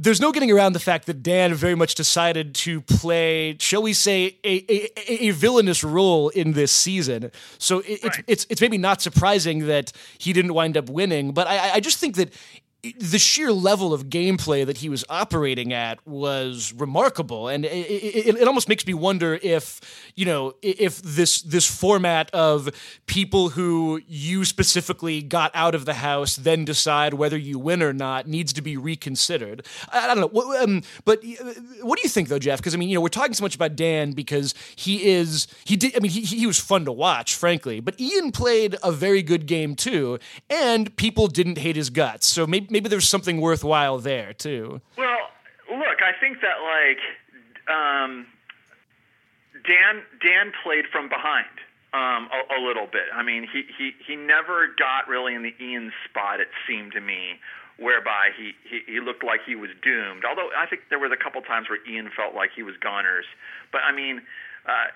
there's no getting around the fact that Dan very much decided to play, shall we say, a, a, a villainous role in this season. So it, right. it's, it's it's maybe not surprising that he didn't wind up winning, but I, I just think that the sheer level of gameplay that he was operating at was remarkable, and it, it, it, almost makes me wonder if you know if this this format of people who you specifically got out of the house then decide whether you win or not needs to be reconsidered. I, I don't know, um, but what do you think though, Jeff? Because I mean, you know, we're talking so much about Dan because he is he did. I mean, he he was fun to watch, frankly, but Ian played a very good game too, and people didn't hate his guts. So maybe maybe there's something worthwhile there too. Well, look, I think that like um, Dan Dan played from behind um, a, a little bit. I mean, he, he he never got really in the Ian spot. It seemed to me. Whereby he, he, he looked like he was doomed. Although I think there was a couple times where Ian felt like he was goners. But I mean, uh,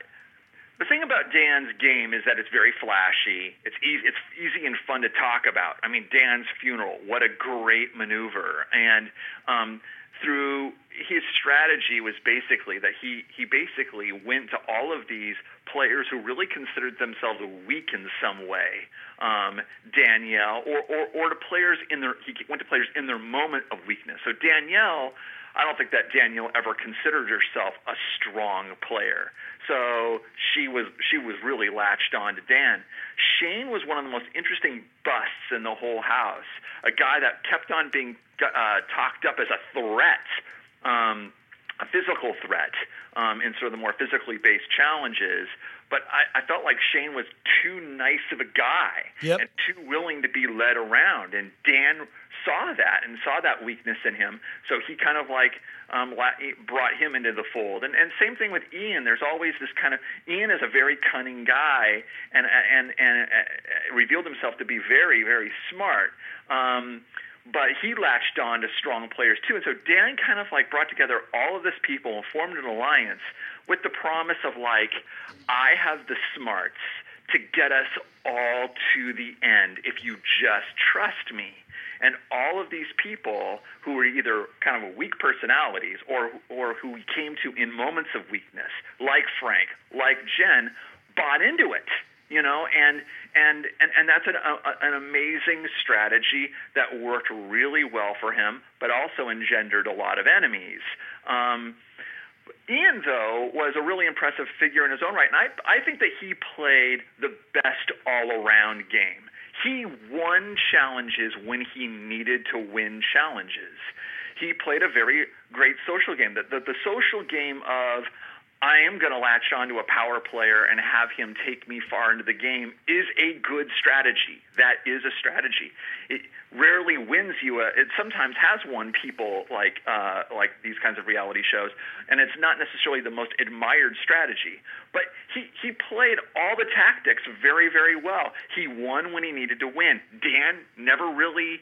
the thing about Dan's game is that it's very flashy. It's easy. It's easy and fun to talk about. I mean, Dan's funeral. What a great maneuver! And um, through his strategy was basically that he he basically went to all of these players who really considered themselves weak in some way. Um, Danielle, or, or or to players in their he went to players in their moment of weakness. So Danielle. I don't think that Danielle ever considered herself a strong player. So she was she was really latched on to Dan. Shane was one of the most interesting busts in the whole house. A guy that kept on being uh, talked up as a threat, um, a physical threat um, in sort of the more physically based challenges. But I, I felt like Shane was too nice of a guy yep. and too willing to be led around. And Dan saw that and saw that weakness in him. So he kind of like um, brought him into the fold. And, and same thing with Ian. There's always this kind of Ian is a very cunning guy and and and uh, revealed himself to be very very smart. Um, but he latched on to strong players too. And so Dan kind of like brought together all of this people and formed an alliance with the promise of like, I have the smarts to get us all to the end if you just trust me. And all of these people who were either kind of weak personalities or, or who we came to in moments of weakness, like Frank, like Jen, bought into it you know and and and, and that's an, a, an amazing strategy that worked really well for him but also engendered a lot of enemies um, Ian, though, was a really impressive figure in his own right, and I, I think that he played the best all around game he won challenges when he needed to win challenges. He played a very great social game. The, the, the social game of I am going to latch onto a power player and have him take me far into the game is a good strategy. That is a strategy. It rarely wins you. A, it sometimes has won people like uh, like these kinds of reality shows, and it's not necessarily the most admired strategy. But he he played all the tactics very very well. He won when he needed to win. Dan never really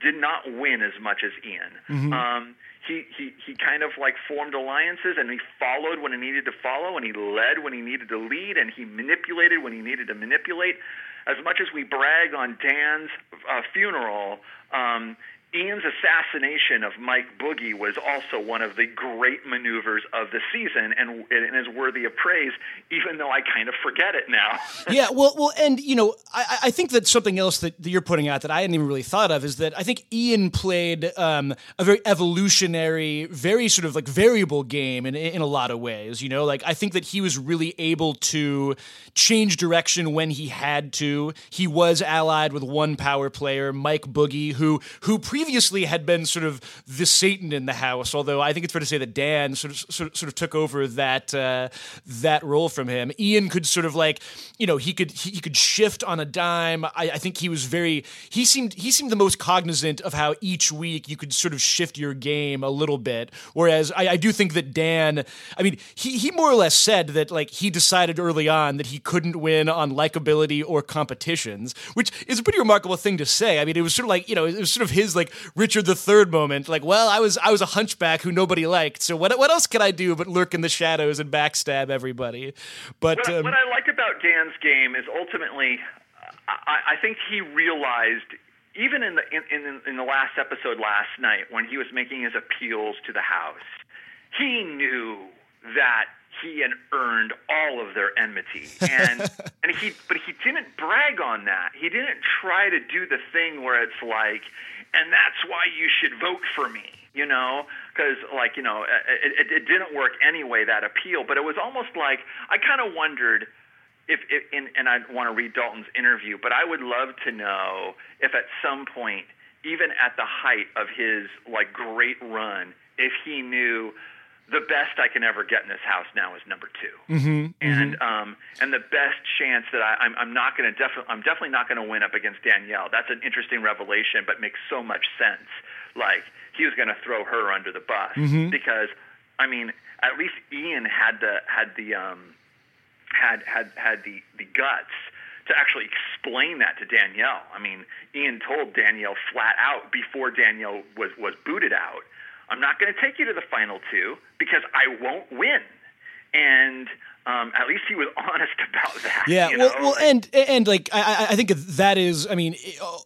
did not win as much as Ian. Mm-hmm. Um, he, he, he kind of like formed alliances and he followed when he needed to follow and he led when he needed to lead and he manipulated when he needed to manipulate. As much as we brag on Dan's uh, funeral, um, Ian's assassination of Mike Boogie was also one of the great maneuvers of the season and, and is worthy of praise, even though I kind of forget it now. yeah, well, well, and you know, I, I think that something else that, that, you're putting out that I hadn't even really thought of is that I think Ian played um, a very evolutionary, very sort of like variable game in in a lot of ways. You know, like I think that he was really able to change direction when he had to. He was allied with one power player, Mike Boogie, who who pre previously had been sort of the Satan in the house. Although I think it's fair to say that Dan sort of sort of, sort of took over that uh, that role from him. Ian could sort of like you know he could he, he could shift on a dime. I, I, think he was very he seemed he seemed the most cognizant of how each week you could sort of shift your game a little bit. Whereas I, I do think that Dan, I mean, he he more or less said that like he decided early on that he couldn't win on likability or competitions, which is a pretty remarkable thing to say. I mean, it was sort of like you know it was sort of his like Richard III moment. Like, well, I was I was a hunchback who nobody liked. So what what else can I do but lurk in the shadows and backstab everybody? But what, um, what I like about Dan's game is ultimately, I, I think he realized even in the in, in, in the last episode last night when he was making his appeals to the House, he knew that he had earned all of their enmity and and he but he didn't brag on that he didn't try to do the thing where it's like and that's why you should vote for me you know? Because like you know it, it, it didn't work anyway that appeal. But it was almost like i kind of wondered if, if in, and i want to read dalton's interview but i would love to know if at some point even at the height of his like great run if he knew the best I can ever get in this house now is number 2 mm-hmm, and mm-hmm. um, and the best chance that I, I'm, I'm not going to definitely I'm definitely not going to win up against Danielle. That's an interesting revelation, but makes so much sense. Like he was going to throw her under the bus mm-hmm. because I mean at least Ian had the had the um, had had had the the guts to actually explain that to Danielle. I mean, Ian told Danielle flat out before Danielle was was booted out I'm not going to take you to the final two because I won't win. And um, at least he was honest about that. Yeah, you well, know? well, and and like I, I think that is, I mean,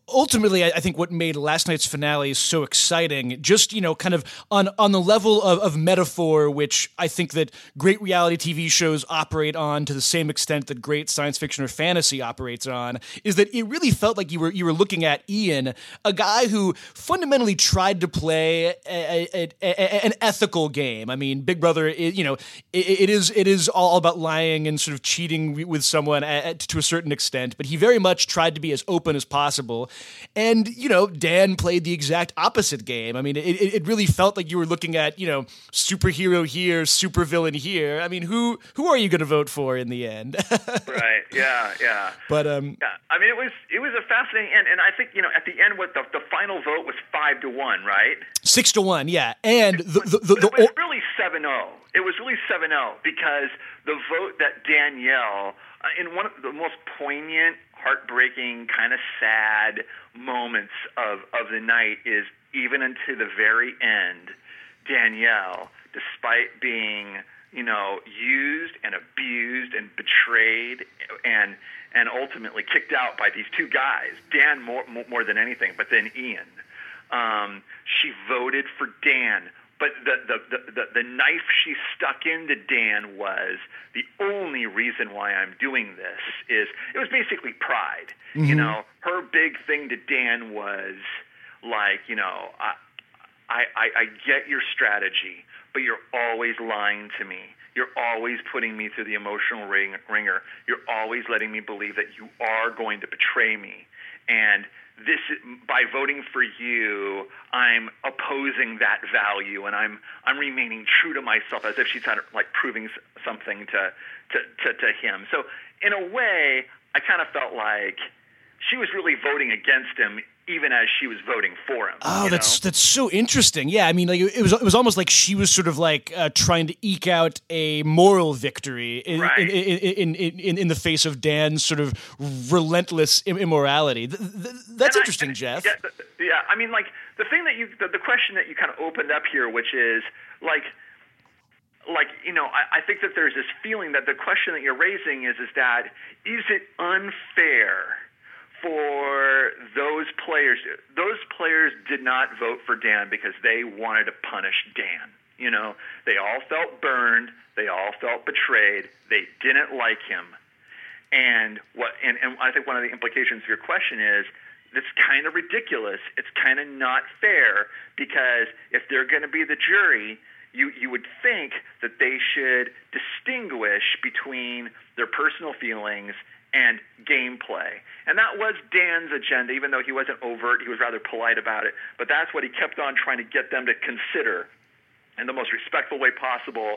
ultimately, I think what made last night's finale so exciting, just you know, kind of on on the level of, of metaphor, which I think that great reality TV shows operate on to the same extent that great science fiction or fantasy operates on, is that it really felt like you were you were looking at Ian, a guy who fundamentally tried to play a, a, a, an ethical game. I mean, Big Brother, you know, it, it is it is all about lying and sort of cheating with someone at, to a certain extent, but he very much tried to be as open as possible. And, you know, Dan played the exact opposite game. I mean, it, it really felt like you were looking at, you know, superhero here, supervillain here. I mean, who who are you going to vote for in the end? right. Yeah. Yeah. But um. Yeah. I mean, it was it was a fascinating end, and I think you know at the end, what the the final vote was five to one, right? Six to one. Yeah. And the the, the, the, it was really seven zero. It was really seven zero because the vote that Danielle, uh, in one of the most poignant, heartbreaking, kind of sad moments of, of the night, is even into the very end, Danielle, despite being you know used and abused and betrayed and and ultimately kicked out by these two guys, Dan more more than anything, but then Ian. Um, she voted for Dan but the, the, the, the, the knife she stuck into Dan was the only reason why I'm doing this is it was basically pride. Mm-hmm. You know, her big thing to Dan was like, you know, I, I, I get your strategy, but you're always lying to me. You're always putting me through the emotional ring, ringer. You're always letting me believe that you are going to betray me. And this by voting for you, I'm opposing that value, and I'm I'm remaining true to myself, as if she's kind of like proving something to to to, to him. So in a way, I kind of felt like she was really voting against him even as she was voting for him. Oh, that's know? that's so interesting. Yeah, I mean, like it was it was almost like she was sort of like uh, trying to eke out a moral victory in, right. in, in, in, in, in, the face of Dan's sort of relentless immorality. Th- th- that's and interesting, I, Jeff. Yeah, yeah, I mean, like the thing that you the, the question that you kind of opened up here, which is like like you know I, I think that there's this feeling that the question that you're raising is is that is it unfair for those players. Those players did not vote for Dan because they wanted to punish Dan. You know, they all felt burned. They all felt betrayed. They didn't like him. And what? And, and I think one of the implications of your question is it's kind of ridiculous. It's kind of not fair because if they're going to be the jury, you you would think that they should distinguish between their personal feelings and gameplay. And that was Dan's agenda, even though he wasn't overt, he was rather polite about it. But that's what he kept on trying to get them to consider in the most respectful way possible.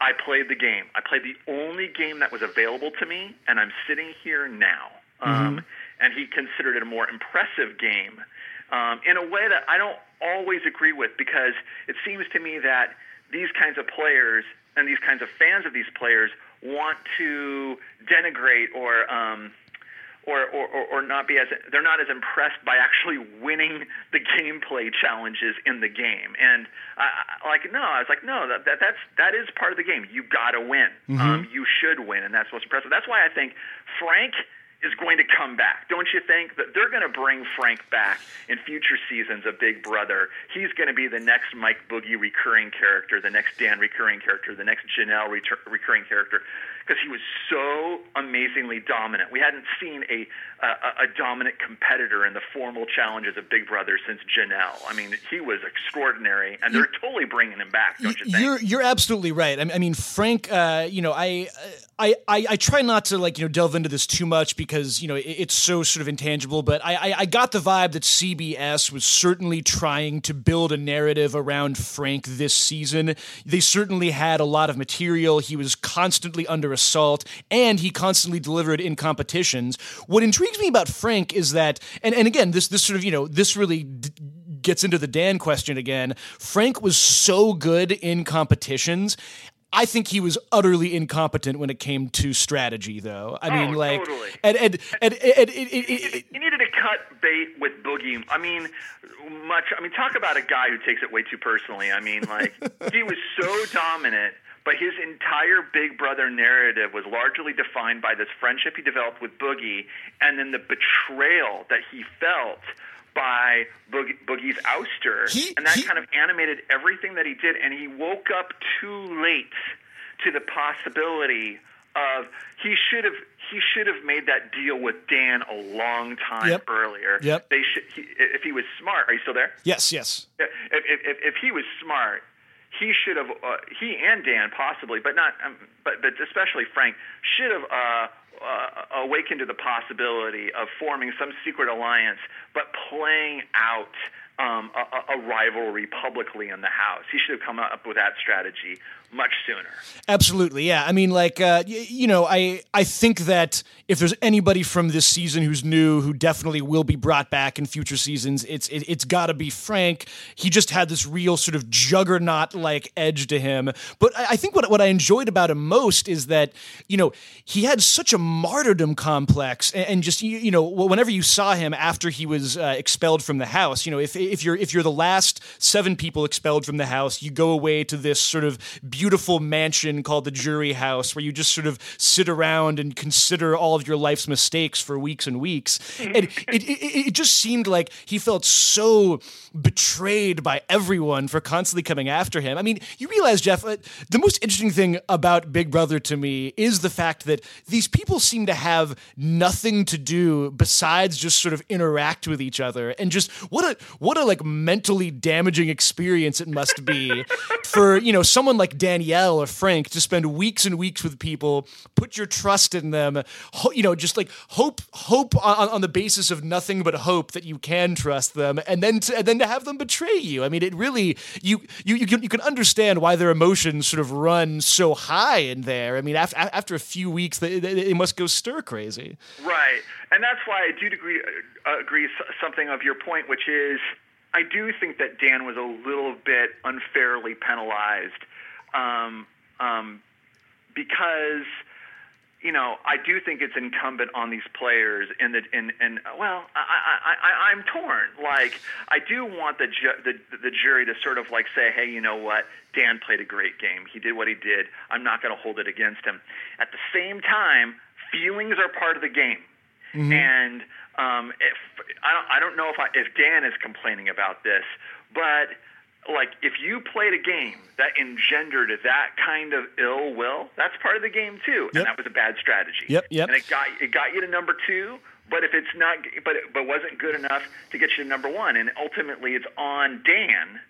I played the game. I played the only game that was available to me, and I'm sitting here now. Um, mm-hmm. Um, and he considered it a more impressive game um, in a way that I don't always agree with because it seems to me that these kinds of players and these kinds of fans of these players want to denigrate or um, or, or, or not be as they're not as impressed by actually winning the gameplay challenges in the game. And I, like no, I was like no, that, that that's that is part of the game. You got to win. Mm-hmm. Um, you should win, and that's what's impressive. That's why I think Frank is going to come back. Don't you think that they're going to bring Frank back in future seasons of Big Brother? He's going to be the next Mike Boogie recurring character, the next Dan recurring character, the next Janelle retur- recurring character because he was so amazingly dominant. We hadn't seen a, a, a dominant competitor in the formal challenges of Big Brother since Janelle. I mean, he was extraordinary, and they're totally bringing him back. Don't you think? You're you're absolutely right. I mean, Frank. Uh, you know, I, I I I try not to like you know delve into this too much because you know it, it's so sort of intangible. But I, I I got the vibe that CBS was certainly trying to build a narrative around Frank this season. They certainly had a lot of material. He was constantly under assault, and he constantly delivered in competitions. What intrigues me about Frank is that, and, and again, this this sort of you know this really. D- gets into the Dan question again. Frank was so good in competitions. I think he was utterly incompetent when it came to strategy, though. I oh, mean, like, totally. and and and, and, and, and you needed to cut bait with Boogie. I mean, much. I mean, talk about a guy who takes it way too personally. I mean, like, he was so dominant but his entire Big Brother narrative was largely defined by this friendship he developed with Boogie and then the betrayal that he felt by Boogie, Boogie's ouster. He, and that he, kind of animated everything that he did. And he woke up too late to the possibility of he should have he should have made that deal with Dan a long time yep. earlier. Yep. They should he, if he was smart. Are you still there? Yes. Yes. If if, if, if he was smart, he should have uh, he and Dan possibly, but not um, but but especially Frank should have uh, uh, awakened to the possibility of forming some secret alliance, but playing out um, a, a, rivalry publicly in the House. He should have come up with that strategy much sooner. Absolutely, yeah. I mean, like, uh, y- you know, I I think that if there's anybody from this season who's new, who definitely will be brought back in future seasons, it's it, it's got to be Frank. He just had this real sort of juggernaut like edge to him. But I, I think what what I enjoyed about him most is that you know he had such a martyrdom complex, and, and just you, you, know whenever you saw him after he was uh, expelled from the house, you know if if you're if you're the last seven people expelled from the house, you go away to this sort of beautiful mansion called the jury house where you just sort of sit around and consider all of your life's mistakes for weeks and weeks. And it, it, it, it just seemed like he felt so betrayed by everyone for constantly coming after him. I mean, you realize, Jeff, uh, the most interesting thing about Big Brother to me is the fact that these people seem to have nothing to do besides just sort of interact with each other and just what a what a like mentally damaging experience it must be for you know someone like Danielle or Frank to spend weeks and weeks with people, put your trust in them, ho- you know, just like hope hope on, on the basis of nothing but hope that you can trust them, and then to, and then to have them betray you. I mean, it really you you you can you can understand why their emotions sort of run so high in there. I mean, after after a few weeks, they, they, they must go stir crazy. Right, and that's why I do agree uh, agree something of your point, which is I do think that Dan was a little bit unfairly penalized um, um, because you know, I do think it's incumbent on these players, and that, and and well, I, I, I, I'm torn. Like, I do want the, ju- the the jury to sort of like say, hey, you know what, Dan played a great game. He did what he did. I'm not going to hold it against him. At the same time, feelings are part of the game, mm-hmm. and um, if I don't, I don't know if I, if Dan is complaining about this, but like if you played a game that engendered that kind of ill will, that's part of the game too, and that was a bad strategy. Yep, yep. And it got it got you to number two, but if it's not, but but wasn't good enough to get you to number one, and ultimately it's on Dan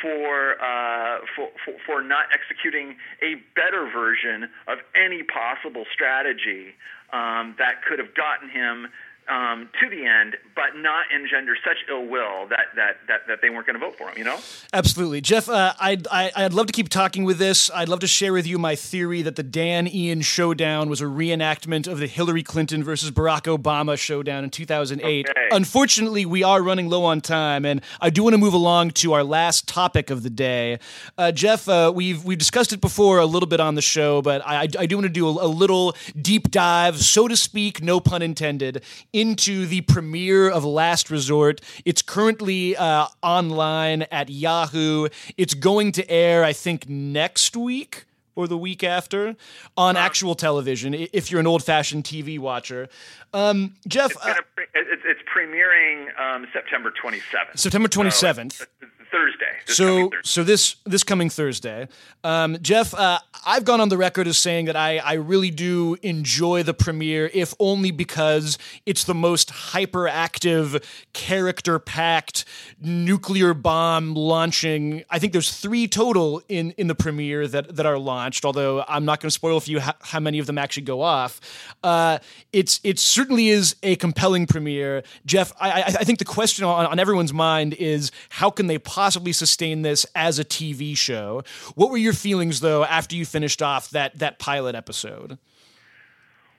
for, uh, for, for for not executing a better version of any possible strategy um, that could have gotten him um, to the end, but not engender such ill will that that that, that they weren't going to vote for him. You know. Absolutely, Jeff. Uh, I'd I, I'd love to keep talking with this. I'd love to share with you my theory that the Dan Ian showdown was a reenactment of the Hillary Clinton versus Barack Obama showdown in 2008. Okay. Unfortunately, we are running low on time, and I do want to move along to our last topic of the day. Uh, Jeff, uh, we've we've discussed it before a little bit on the show, but I, I do want to do a, a little deep dive, so to speak, no pun intended into the premiere of Last Resort. It's currently uh, online at Yahoo. It's going to air, I think, next week or the week after on actual television if you're an old fashioned TV watcher. Um, Jeff. It's, uh, it's, it's premiering um, September 27th. September 27th. So Thursday. so Thursday. so this this coming Thursday, um, Jeff, uh, I've gone on the record as saying that I I really do enjoy the premiere, if only because it's the most hyperactive, character packed nuclear bomb launching. I think there's three total in in the premiere that that are launched. Although I'm not going to spoil for you how, how, many of them actually go off. Uh, it's it certainly is a compelling premiere, Jeff. I I, I think the question on, on everyone's mind is how can they possibly possibly sustain this as a TV show. What were your feelings though after you finished off that that pilot episode?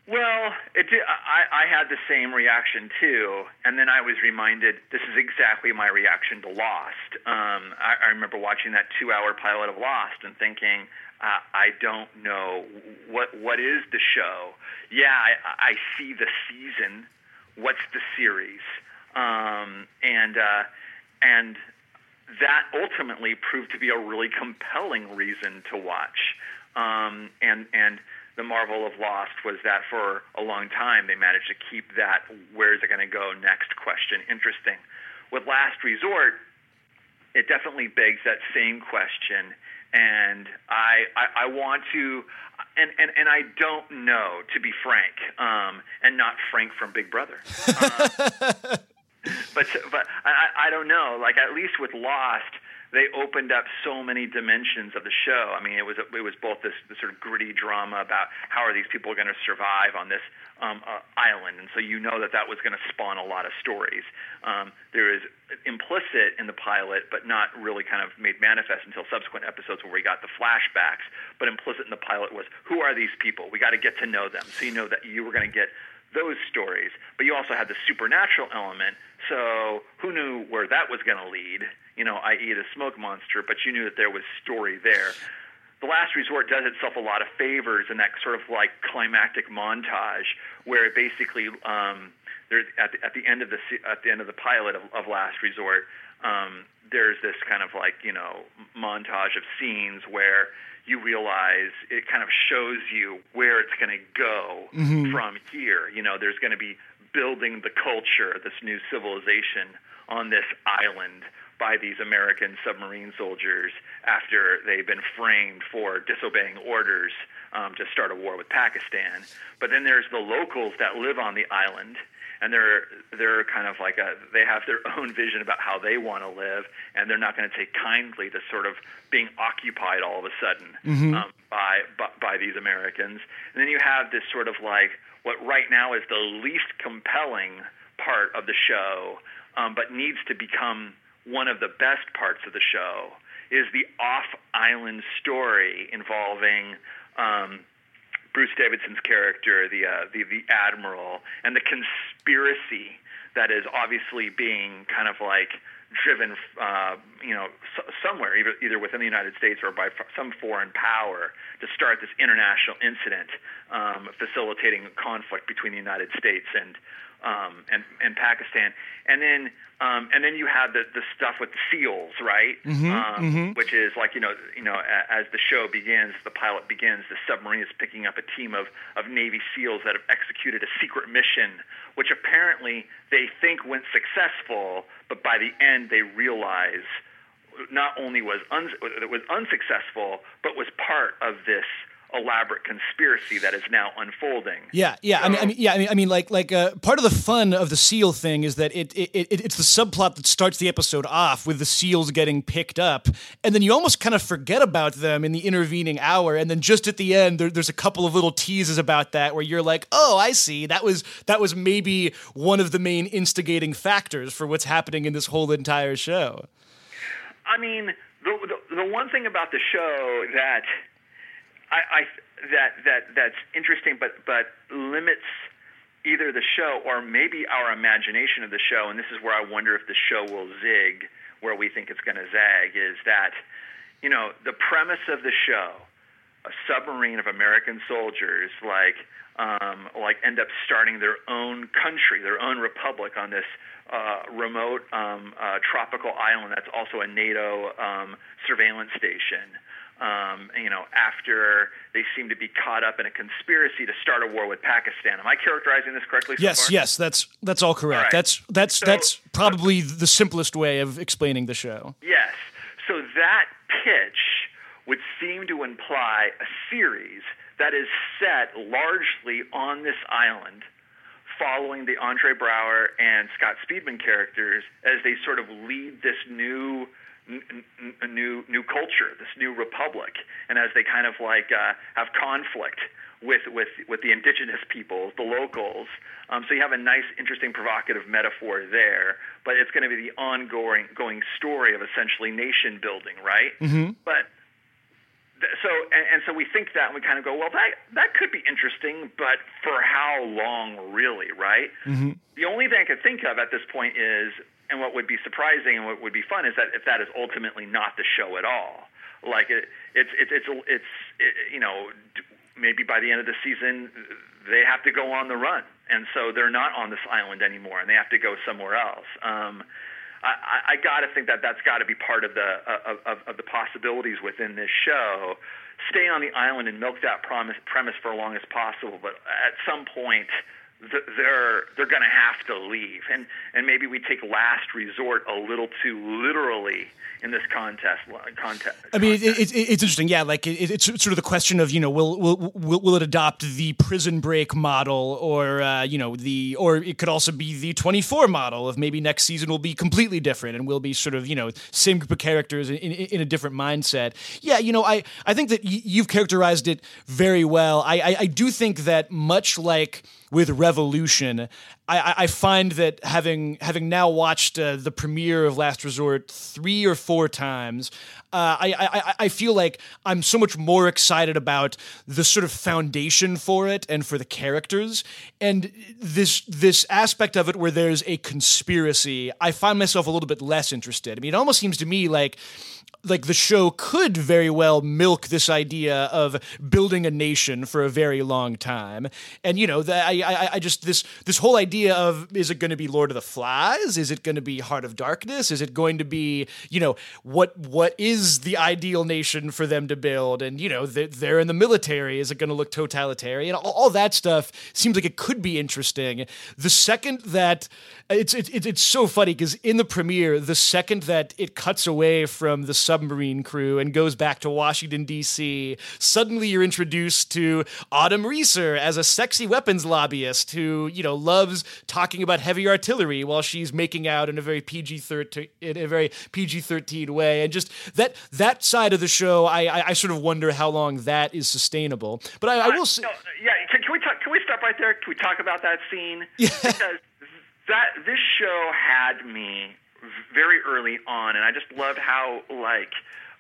Well, it I, I had the same reaction too, and then I was reminded this is exactly my reaction to Lost. Um, I, I remember watching that two-hour pilot of Lost and thinking, uh, I don't know what what is the show. Yeah, I, I see the season. What's the series? Um, and uh, and that ultimately proved to be a really compelling reason to watch. Um, and and the marvel of Lost was that for a long time they managed to keep that where's it going to go next question interesting. With Last Resort, it definitely begs that same question, and I I, I want to. And, and and I don't know, to be frank, um, and not Frank from Big Brother. Uh, but but I, I don't know. Like at least with Lost, they opened up so many dimensions of the show. I mean, it was it was both this, this sort of gritty drama about how are these people going to survive on this um, uh, island, and so you know that that was going to spawn a lot of stories. Um, there is implicit in the pilot, but not really kind of made manifest until subsequent episodes where we got the flashbacks. But implicit in the pilot was who are these people? We got to get to know them, so you know that you were going to get those stories. But you also had the supernatural element. So who knew where that was going to lead? You know, i.e., the smoke monster. But you knew that there was story there. The Last Resort does itself a lot of favors in that sort of like climactic montage where it basically um, there's at the, at the end of the at the end of the pilot of, of Last Resort. Um, there's this kind of like you know montage of scenes where you realize it kind of shows you where it's going to go mm-hmm. from here. You know, there's going to be building the culture, this new civilization on this island by these American submarine soldiers after they've been framed for disobeying orders um, to start a war with Pakistan. But then there's the locals that live on the island and they're they're kind of like a they have their own vision about how they want to live, and they're not going to take kindly to sort of being occupied all of a sudden mm-hmm. um, by, by by these Americans. And then you have this sort of like what right now is the least compelling part of the show, um, but needs to become one of the best parts of the show is the off-island story involving um, Bruce Davison's character, the, uh, the the admiral, and the conspiracy that is obviously being kind of like driven, uh, you know, s- somewhere, either, either within the United States or by some foreign power, to start this international incident, um, facilitating a conflict between the United States and um, and, and Pakistan, and then um, and then you have the, the stuff with the seals, right? Mm-hmm, um, mm-hmm. Which is like you know you know as the show begins, the pilot begins, the submarine is picking up a team of of Navy SEALs that have executed a secret mission, which apparently they think went successful, but by the end they realize not only was un- was unsuccessful, but was part of this elaborate conspiracy that is now unfolding. Yeah, yeah. So, I, mean, I mean, yeah. I mean, I mean, like, like uh, part of the fun of the seal thing is that it, it, it, it's the subplot that starts the episode off with the seals getting picked up, and then you almost kind of forget about them in the intervening hour, and then just at the end, there, there's a couple of little teases about that where you're like, oh, I see. That was that was maybe one of the main instigating factors for what's happening in this whole entire show. I mean, the, the, the one thing about the show that I, I that that that's interesting, but but limits either the show or maybe our imagination of the show. And this is where I wonder if the show will zig where we think it's going to zag. Is that you know the premise of the show, a submarine of American soldiers like um, like end up starting their own country, their own republic on this uh, remote um, uh, tropical island that's also a NATO um, surveillance station um, you know, after they seem to be caught up in a conspiracy to start a war with Pakistan. Am I characterizing this correctly? So yes, far? yes, that's that's all correct. All right. That's that's so, that's probably the simplest way of explaining the show. Yes. So that pitch would seem to imply a series that is set largely on this island following the Andre Braugher and Scott Speedman characters as they sort of lead this new a new new culture, this new republic, and as they kind of like uh, have conflict with with with the indigenous peoples, the locals. Um, so you have a nice, interesting, provocative metaphor there. But it's going to be the ongoing going story of essentially nation building, right? Mm-hmm. But so and, and, so we think that and we kind of go, well, that that could be interesting, but for how long, really, right? Mm-hmm. The only thing I could think of at this point is and what would be surprising and what would be fun is that if that is ultimately not the show at all, like it, it's it's it's it's it, you know maybe by the end of the season they have to go on the run, and so they're not on this island anymore, and they have to go somewhere else. Um, I, I got to think that that's got to be part of the of, of the possibilities within this show. Stay on the island and milk that promise, premise for as long as possible, but at some point they're they're going to have to leave, and and maybe we take last resort a little too literally in this contest. Contest. I mean, it, it, it's interesting. Yeah, like it, it's sort of the question of you know will will will, will it adopt the prison break model or uh, you know the or it could also be the twenty four model of maybe next season will be completely different and will be sort of you know same group of characters in, in, in a different mindset. Yeah, you know I I think that y- you've characterized it very well. I, I I do think that much like with Revolution, I, I find that having having now watched uh, the premiere of Last Resort three or four times, uh, I, I I feel like I'm so much more excited about the sort of foundation for it and for the characters and this this aspect of it where there's a conspiracy. I find myself a little bit less interested. I mean, it almost seems to me like like the show could very well milk this idea of building a nation for a very long time and you know that I, I, I just this this whole idea of is it going to be lord of the flies? Is it going to be heart of darkness? Is it going to be you know what what is the ideal nation for them to build? And you know they're, in the military. Is it going to look totalitarian? All, all that stuff seems like it could be interesting. The second that it's it's, it's so funny because in the premiere the second that it cuts away from the submarine crew and goes back to Washington, D.C., suddenly you're introduced to Autumn Reeser as a sexy weapons lobbyist who, you know, loves talking about heavy artillery while she's making out in a very PG 13 in a very PG 13 way. And just that that side of the show, I, I, I, sort of wonder how long that is sustainable. But I, I will say. No, yeah, can, can, we talk, can we stop right there? Can we talk about that scene? Yeah. Because that this show had me very early on, and I just loved how like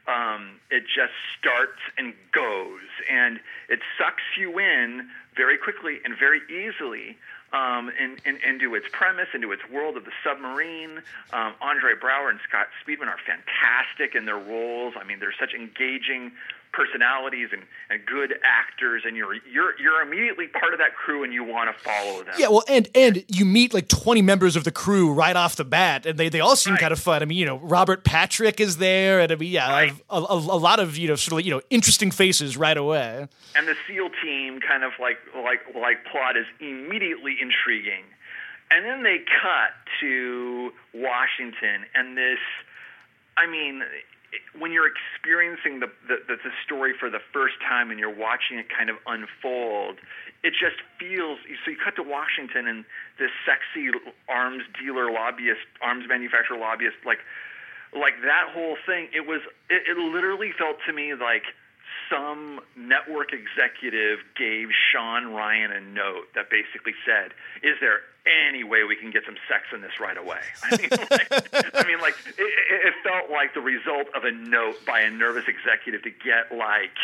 um, it just starts and goes, and it sucks you in very quickly and very easily um, in, in, into its premise, into its world of the submarine. Um, Andre Braugher and Scott Speedman are fantastic in their roles. I mean, they're such engaging personalities and, and good actors and you're you're you're immediately part of that crew and you want to follow them. Yeah, well and and you meet like 20 members of the crew right off the bat and they, they all seem right. kind of fun. I mean, you know, Robert Patrick is there and I mean, yeah, right. a, a, a, lot of, you know, sort of, you know, interesting faces right away. And the SEAL team kind of like like like plot is immediately intriguing. And then they cut to Washington and this I mean, when you're experiencing the, the, the story for the first time and you're watching it kind of unfold, it just feels. So you cut to Washington and this sexy arms dealer lobbyist, arms manufacturer lobbyist, like like that whole thing. It was. It, it literally felt to me like some network executive gave Shawn Ryan a note that basically said, "Is there any way we can get some sex in this right away?" I mean, like, I mean, like it, it felt like the result of a note by a nervous executive to get like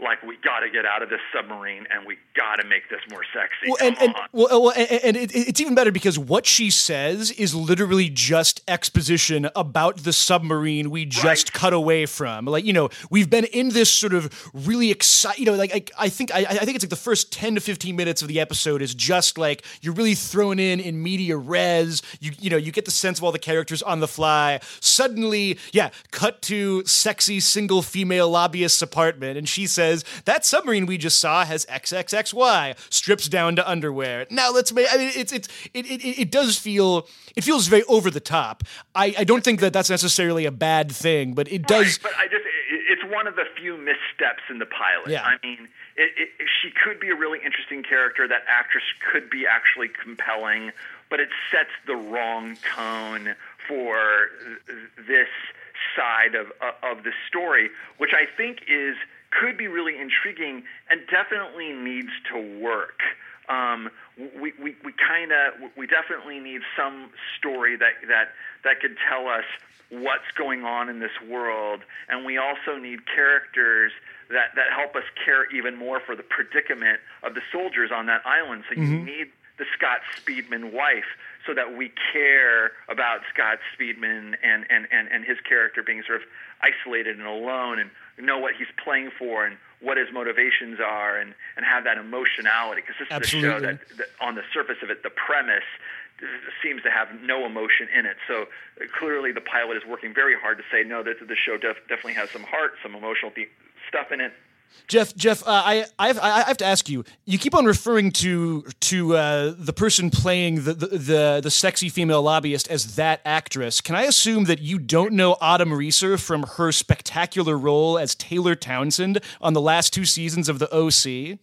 like we got to get out of this submarine and we got to make this more sexy. Well, and, and well, well, and, and it, it's even better because what she says is literally just exposition about the submarine we just right. cut away from. Like you know, we've been in this sort of really exciting. You know, like I, I think I, I, think it's like the first ten to fifteen minutes of the episode is just like you're really thrown in in media res. You you know you get the sense of all the characters on the fly. Suddenly, yeah, cut to sexy single female lobbyist's apartment, and she says says that submarine we just saw has XXXY strips down to underwear. Now let's make. I mean, it's it's it it, it does feel it feels very over the top. I I don't think that that's necessarily a bad thing, but it does. Right, but I just it's one of the few missteps in the pilot. Yeah. I mean, it, it, she could be a really interesting character. That actress could be actually compelling, but it sets the wrong tone for this side of of the story, which I think is could be really intriguing and definitely needs to work. Um, we we, we kind of we definitely need some story that that that could tell us what's going on in this world, and we also need characters that that help us care even more for the predicament of the soldiers on that island. So you mm-hmm. need the Scott Speedman wife so that we care about Scott Speedman and, and, and, and his character being sort of isolated and alone and know what he's playing for and what his motivations are and, and have that emotionality. Because this Absolutely. is a show that, that on the surface of it the premise seems to have no emotion in it. So uh, clearly the pilot is working very hard to say no that the show def- definitely has some heart some emotional de- stuff in it Jeff, Jeff, uh, I, I have, I have to ask you. You keep on referring to to uh, the person playing the, the, the the sexy female lobbyist as that actress. Can I assume that you don't know Autumn Reeser from her spectacular role as Taylor Townsend on the last two seasons of The OC?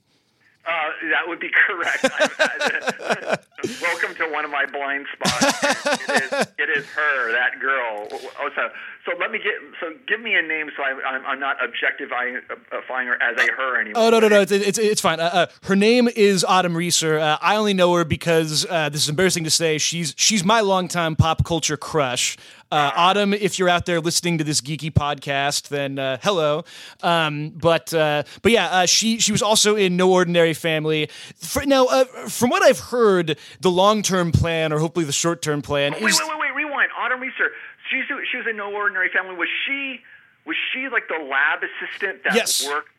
Uh, that would be correct. Welcome to one of my blind spots. It is, it is her, that girl. Oh, so, so let me get. So give me a name, so I, am not objectifying her as a her anymore. Oh no, no, no, it's it's, it's fine. Uh, uh, her name is Autumn Reeser. Uh, I only know her because uh, this is embarrassing to say. She's she's my longtime pop culture crush. Uh, Autumn, if you're out there listening to this geeky podcast, then uh, hello. Um, but but yeah, she she was also in No Ordinary Family. For, now, from what I've heard, the long term plan, or hopefully the short term plan, oh, is wait, wait, wait, rewind. Autumn Reeser. She's she was in No Ordinary Family. Was she was she like the lab assistant that yes. worked?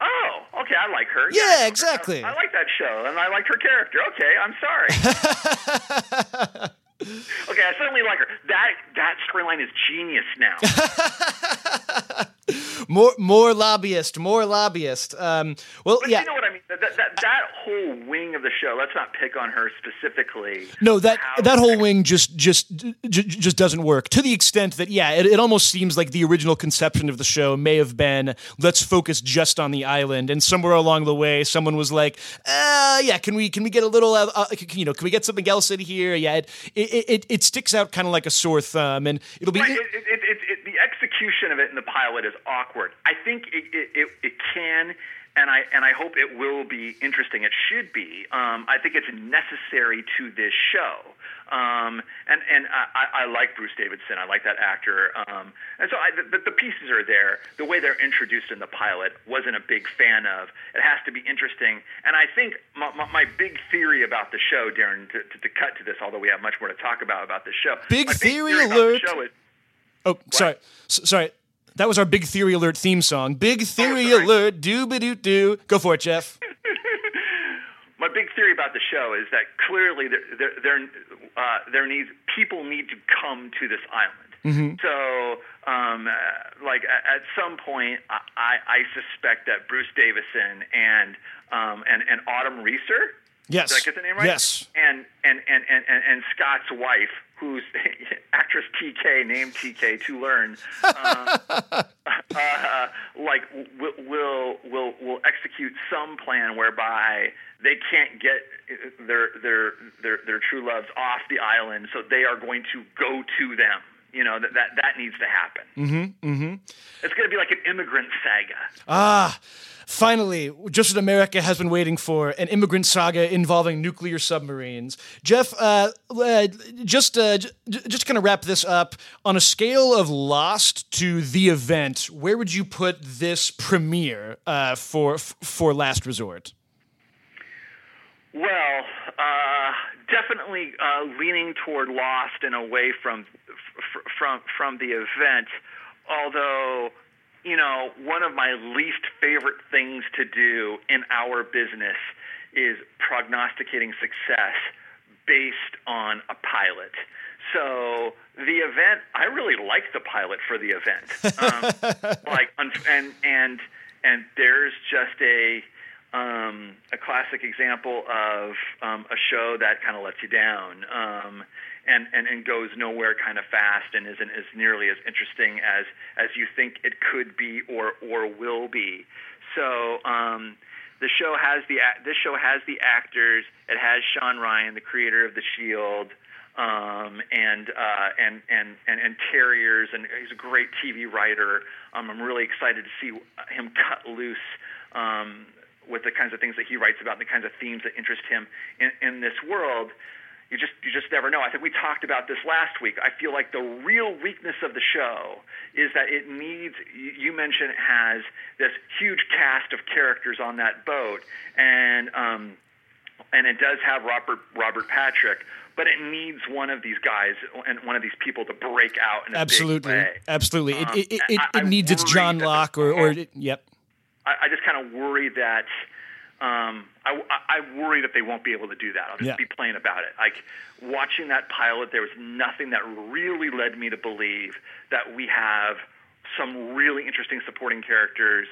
Oh, okay. I like her. Yeah, yeah exactly. I, I, like that show, and I liked her character. Okay, I'm sorry. okay, I certainly like her. That that storyline is genius now. more more lobbyist, more lobbyist. Um, well, but yeah. You know what I mean? That, that, that whole wing of the show. Let's not pick on her specifically. No, that that whole wing just just just doesn't work to the extent that yeah, it, it almost seems like the original conception of the show may have been let's focus just on the island, and somewhere along the way, someone was like, uh, yeah, can we can we get a little uh, uh, you know can we get something else in here? Yeah, it it, it, it sticks out kind of like a sore thumb, and it'll be. Right, it, it, it, it, the execution of it in the pilot is awkward. I think it, it, it, it can and I and I hope it will be interesting. It should be. Um, I think it's necessary to this show. Um, and and I, I like Bruce Davison. I like that actor. Um, and so I, the, the pieces are there. The way they're introduced in the pilot wasn't a big fan of. It has to be interesting. And I think my, my, my big theory about the show, Darren, to, to, to, cut to this, although we have much more to talk about about the show. Big, big theory, theory alert. Oh, what? sorry, S- sorry. That was our Big Theory Alert theme song. Big Theory oh, Alert, doo ba doo doo. Go for it, Jeff. My big theory about the show is that clearly there, there, there, uh, there needs people need to come to this island. Mm-hmm. So, um, uh, like at, some point, I, I suspect that Bruce Davison and um, and, and Autumn Reeser Yes. Did I get the name right? Yes. And and and and, and, and Scott's wife, who's actress TK, named TK to learn, uh, uh, like will, will will will execute some plan whereby they can't get their their their their true loves off the island, so they are going to go to them. You know that that, that needs to happen. Mm-hmm. Mm-hmm. It's going to be like an immigrant saga. Ah. Finally, just what America has been waiting for an immigrant saga involving nuclear submarines. Jeff, uh, uh, just, uh, j- just kind of wrap this up. On a scale of Lost to The Event, where would you put this premiere uh, for, f- for Last Resort? Well, uh, definitely uh, leaning toward Lost and away from f- from from the event. Although you know, one of my least favorite things to do in our business is prognosticating success based on a pilot. So the event, I really like the pilot for the event. Um, like, and and and there's just a um, a classic example of um, a show that kind of lets you down. Um, and, and, and goes nowhere kind of fast and isn't as nearly as interesting as, as you think it could be or, or will be. So um, the show has the this show has the actors. It has Shawn Ryan, the creator of the Shield, um, and, uh, and and and and Terriers, and he's a great TV writer. Um, I'm really excited to see him cut loose um, with the kinds of things that he writes about, and the kinds of themes that interest him in, in this world you just you just never know. I think we talked about this last week. I feel like the real weakness of the show is that it needs. You mentioned it has this huge cast of characters on that boat, and um, and it does have Robert Robert Patrick, but it needs one of these guys and one of these people to break out in a absolutely, big way. absolutely. Um, it it, it, it needs its John Locke or or it, yep. I, I just kind of worry that um, I, I worry that they won't be able to do that. I'll just yeah. be plain about it. Like watching that pilot, there was nothing that really led me to believe that we have some really interesting supporting characters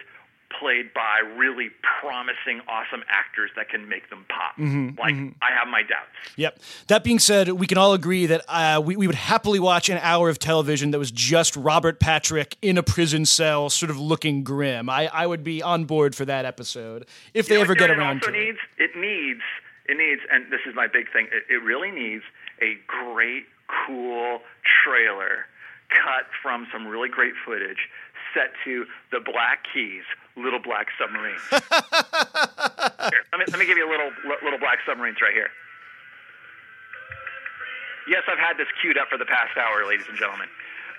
played by really promising, awesome actors that can make them pop. Mm-hmm, like, mm-hmm. I have my doubts. Yep. That being said, we can all agree that uh, we, we would happily watch an hour of television that was just Robert Patrick in a prison cell, sort of looking grim. I, I would be on board for that episode if they ever get around to needs, it. It needs, it needs, and this is my big thing, it, it really needs a great, cool trailer cut from some really great footage set to the Black Keys Little Black Submarines. here, let me let me give you a little Little Black Submarines right here. Yes, I've had this queued up for the past hour, ladies and gentlemen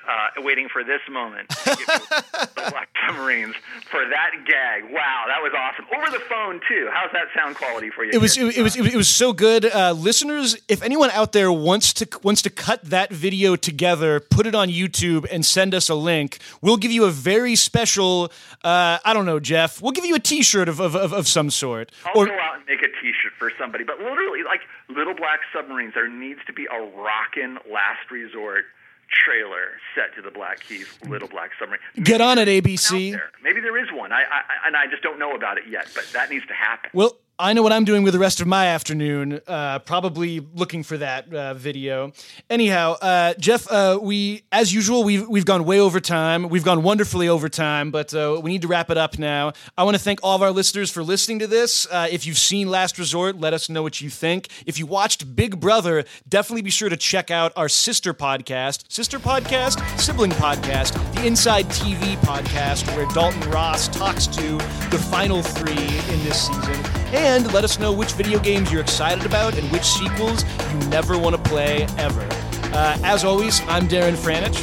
uh, waiting for this moment the Black Submarines for that gag. Wow, that was awesome. Over the phone too. How's that sound quality for you? It was it, it, was it was so good. Uh, listeners, if anyone out there wants to wants to cut that video together, put it on YouTube and send us a link, we'll give you a very special. Uh, I don't know, Jeff. We'll give you a T-shirt of of, of, of some sort. I'll or, go out and make a T-shirt for somebody. But literally, like Little Black Submarines, there needs to be a rockin' last resort trailer set to the Black Keys Little Black Submarine. Get on it, ABC. there. Maybe there is one. I, I and I just don't know about it yet, but that needs to happen. Well, I know what I'm doing with the rest of my afternoon. Uh, probably looking for that uh, video. Anyhow, uh, Jeff, uh, we as usual we've we've gone way over time. We've gone wonderfully over time, but uh, we need to wrap it up now. I want to thank all of our listeners for listening to this. Uh, if you've seen Last Resort, let us know what you think. If you watched Big Brother, definitely be sure to check out our sister podcast, sister podcast, sibling podcast, the Inside TV podcast, where Dalton Ross talks to the final three in this season. And let us know which video games you're excited about and which sequels you never want to play ever. Uh, as always, I'm Darren Franich.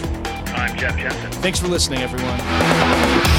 I'm Jeff Jensen. Thanks for listening, everyone.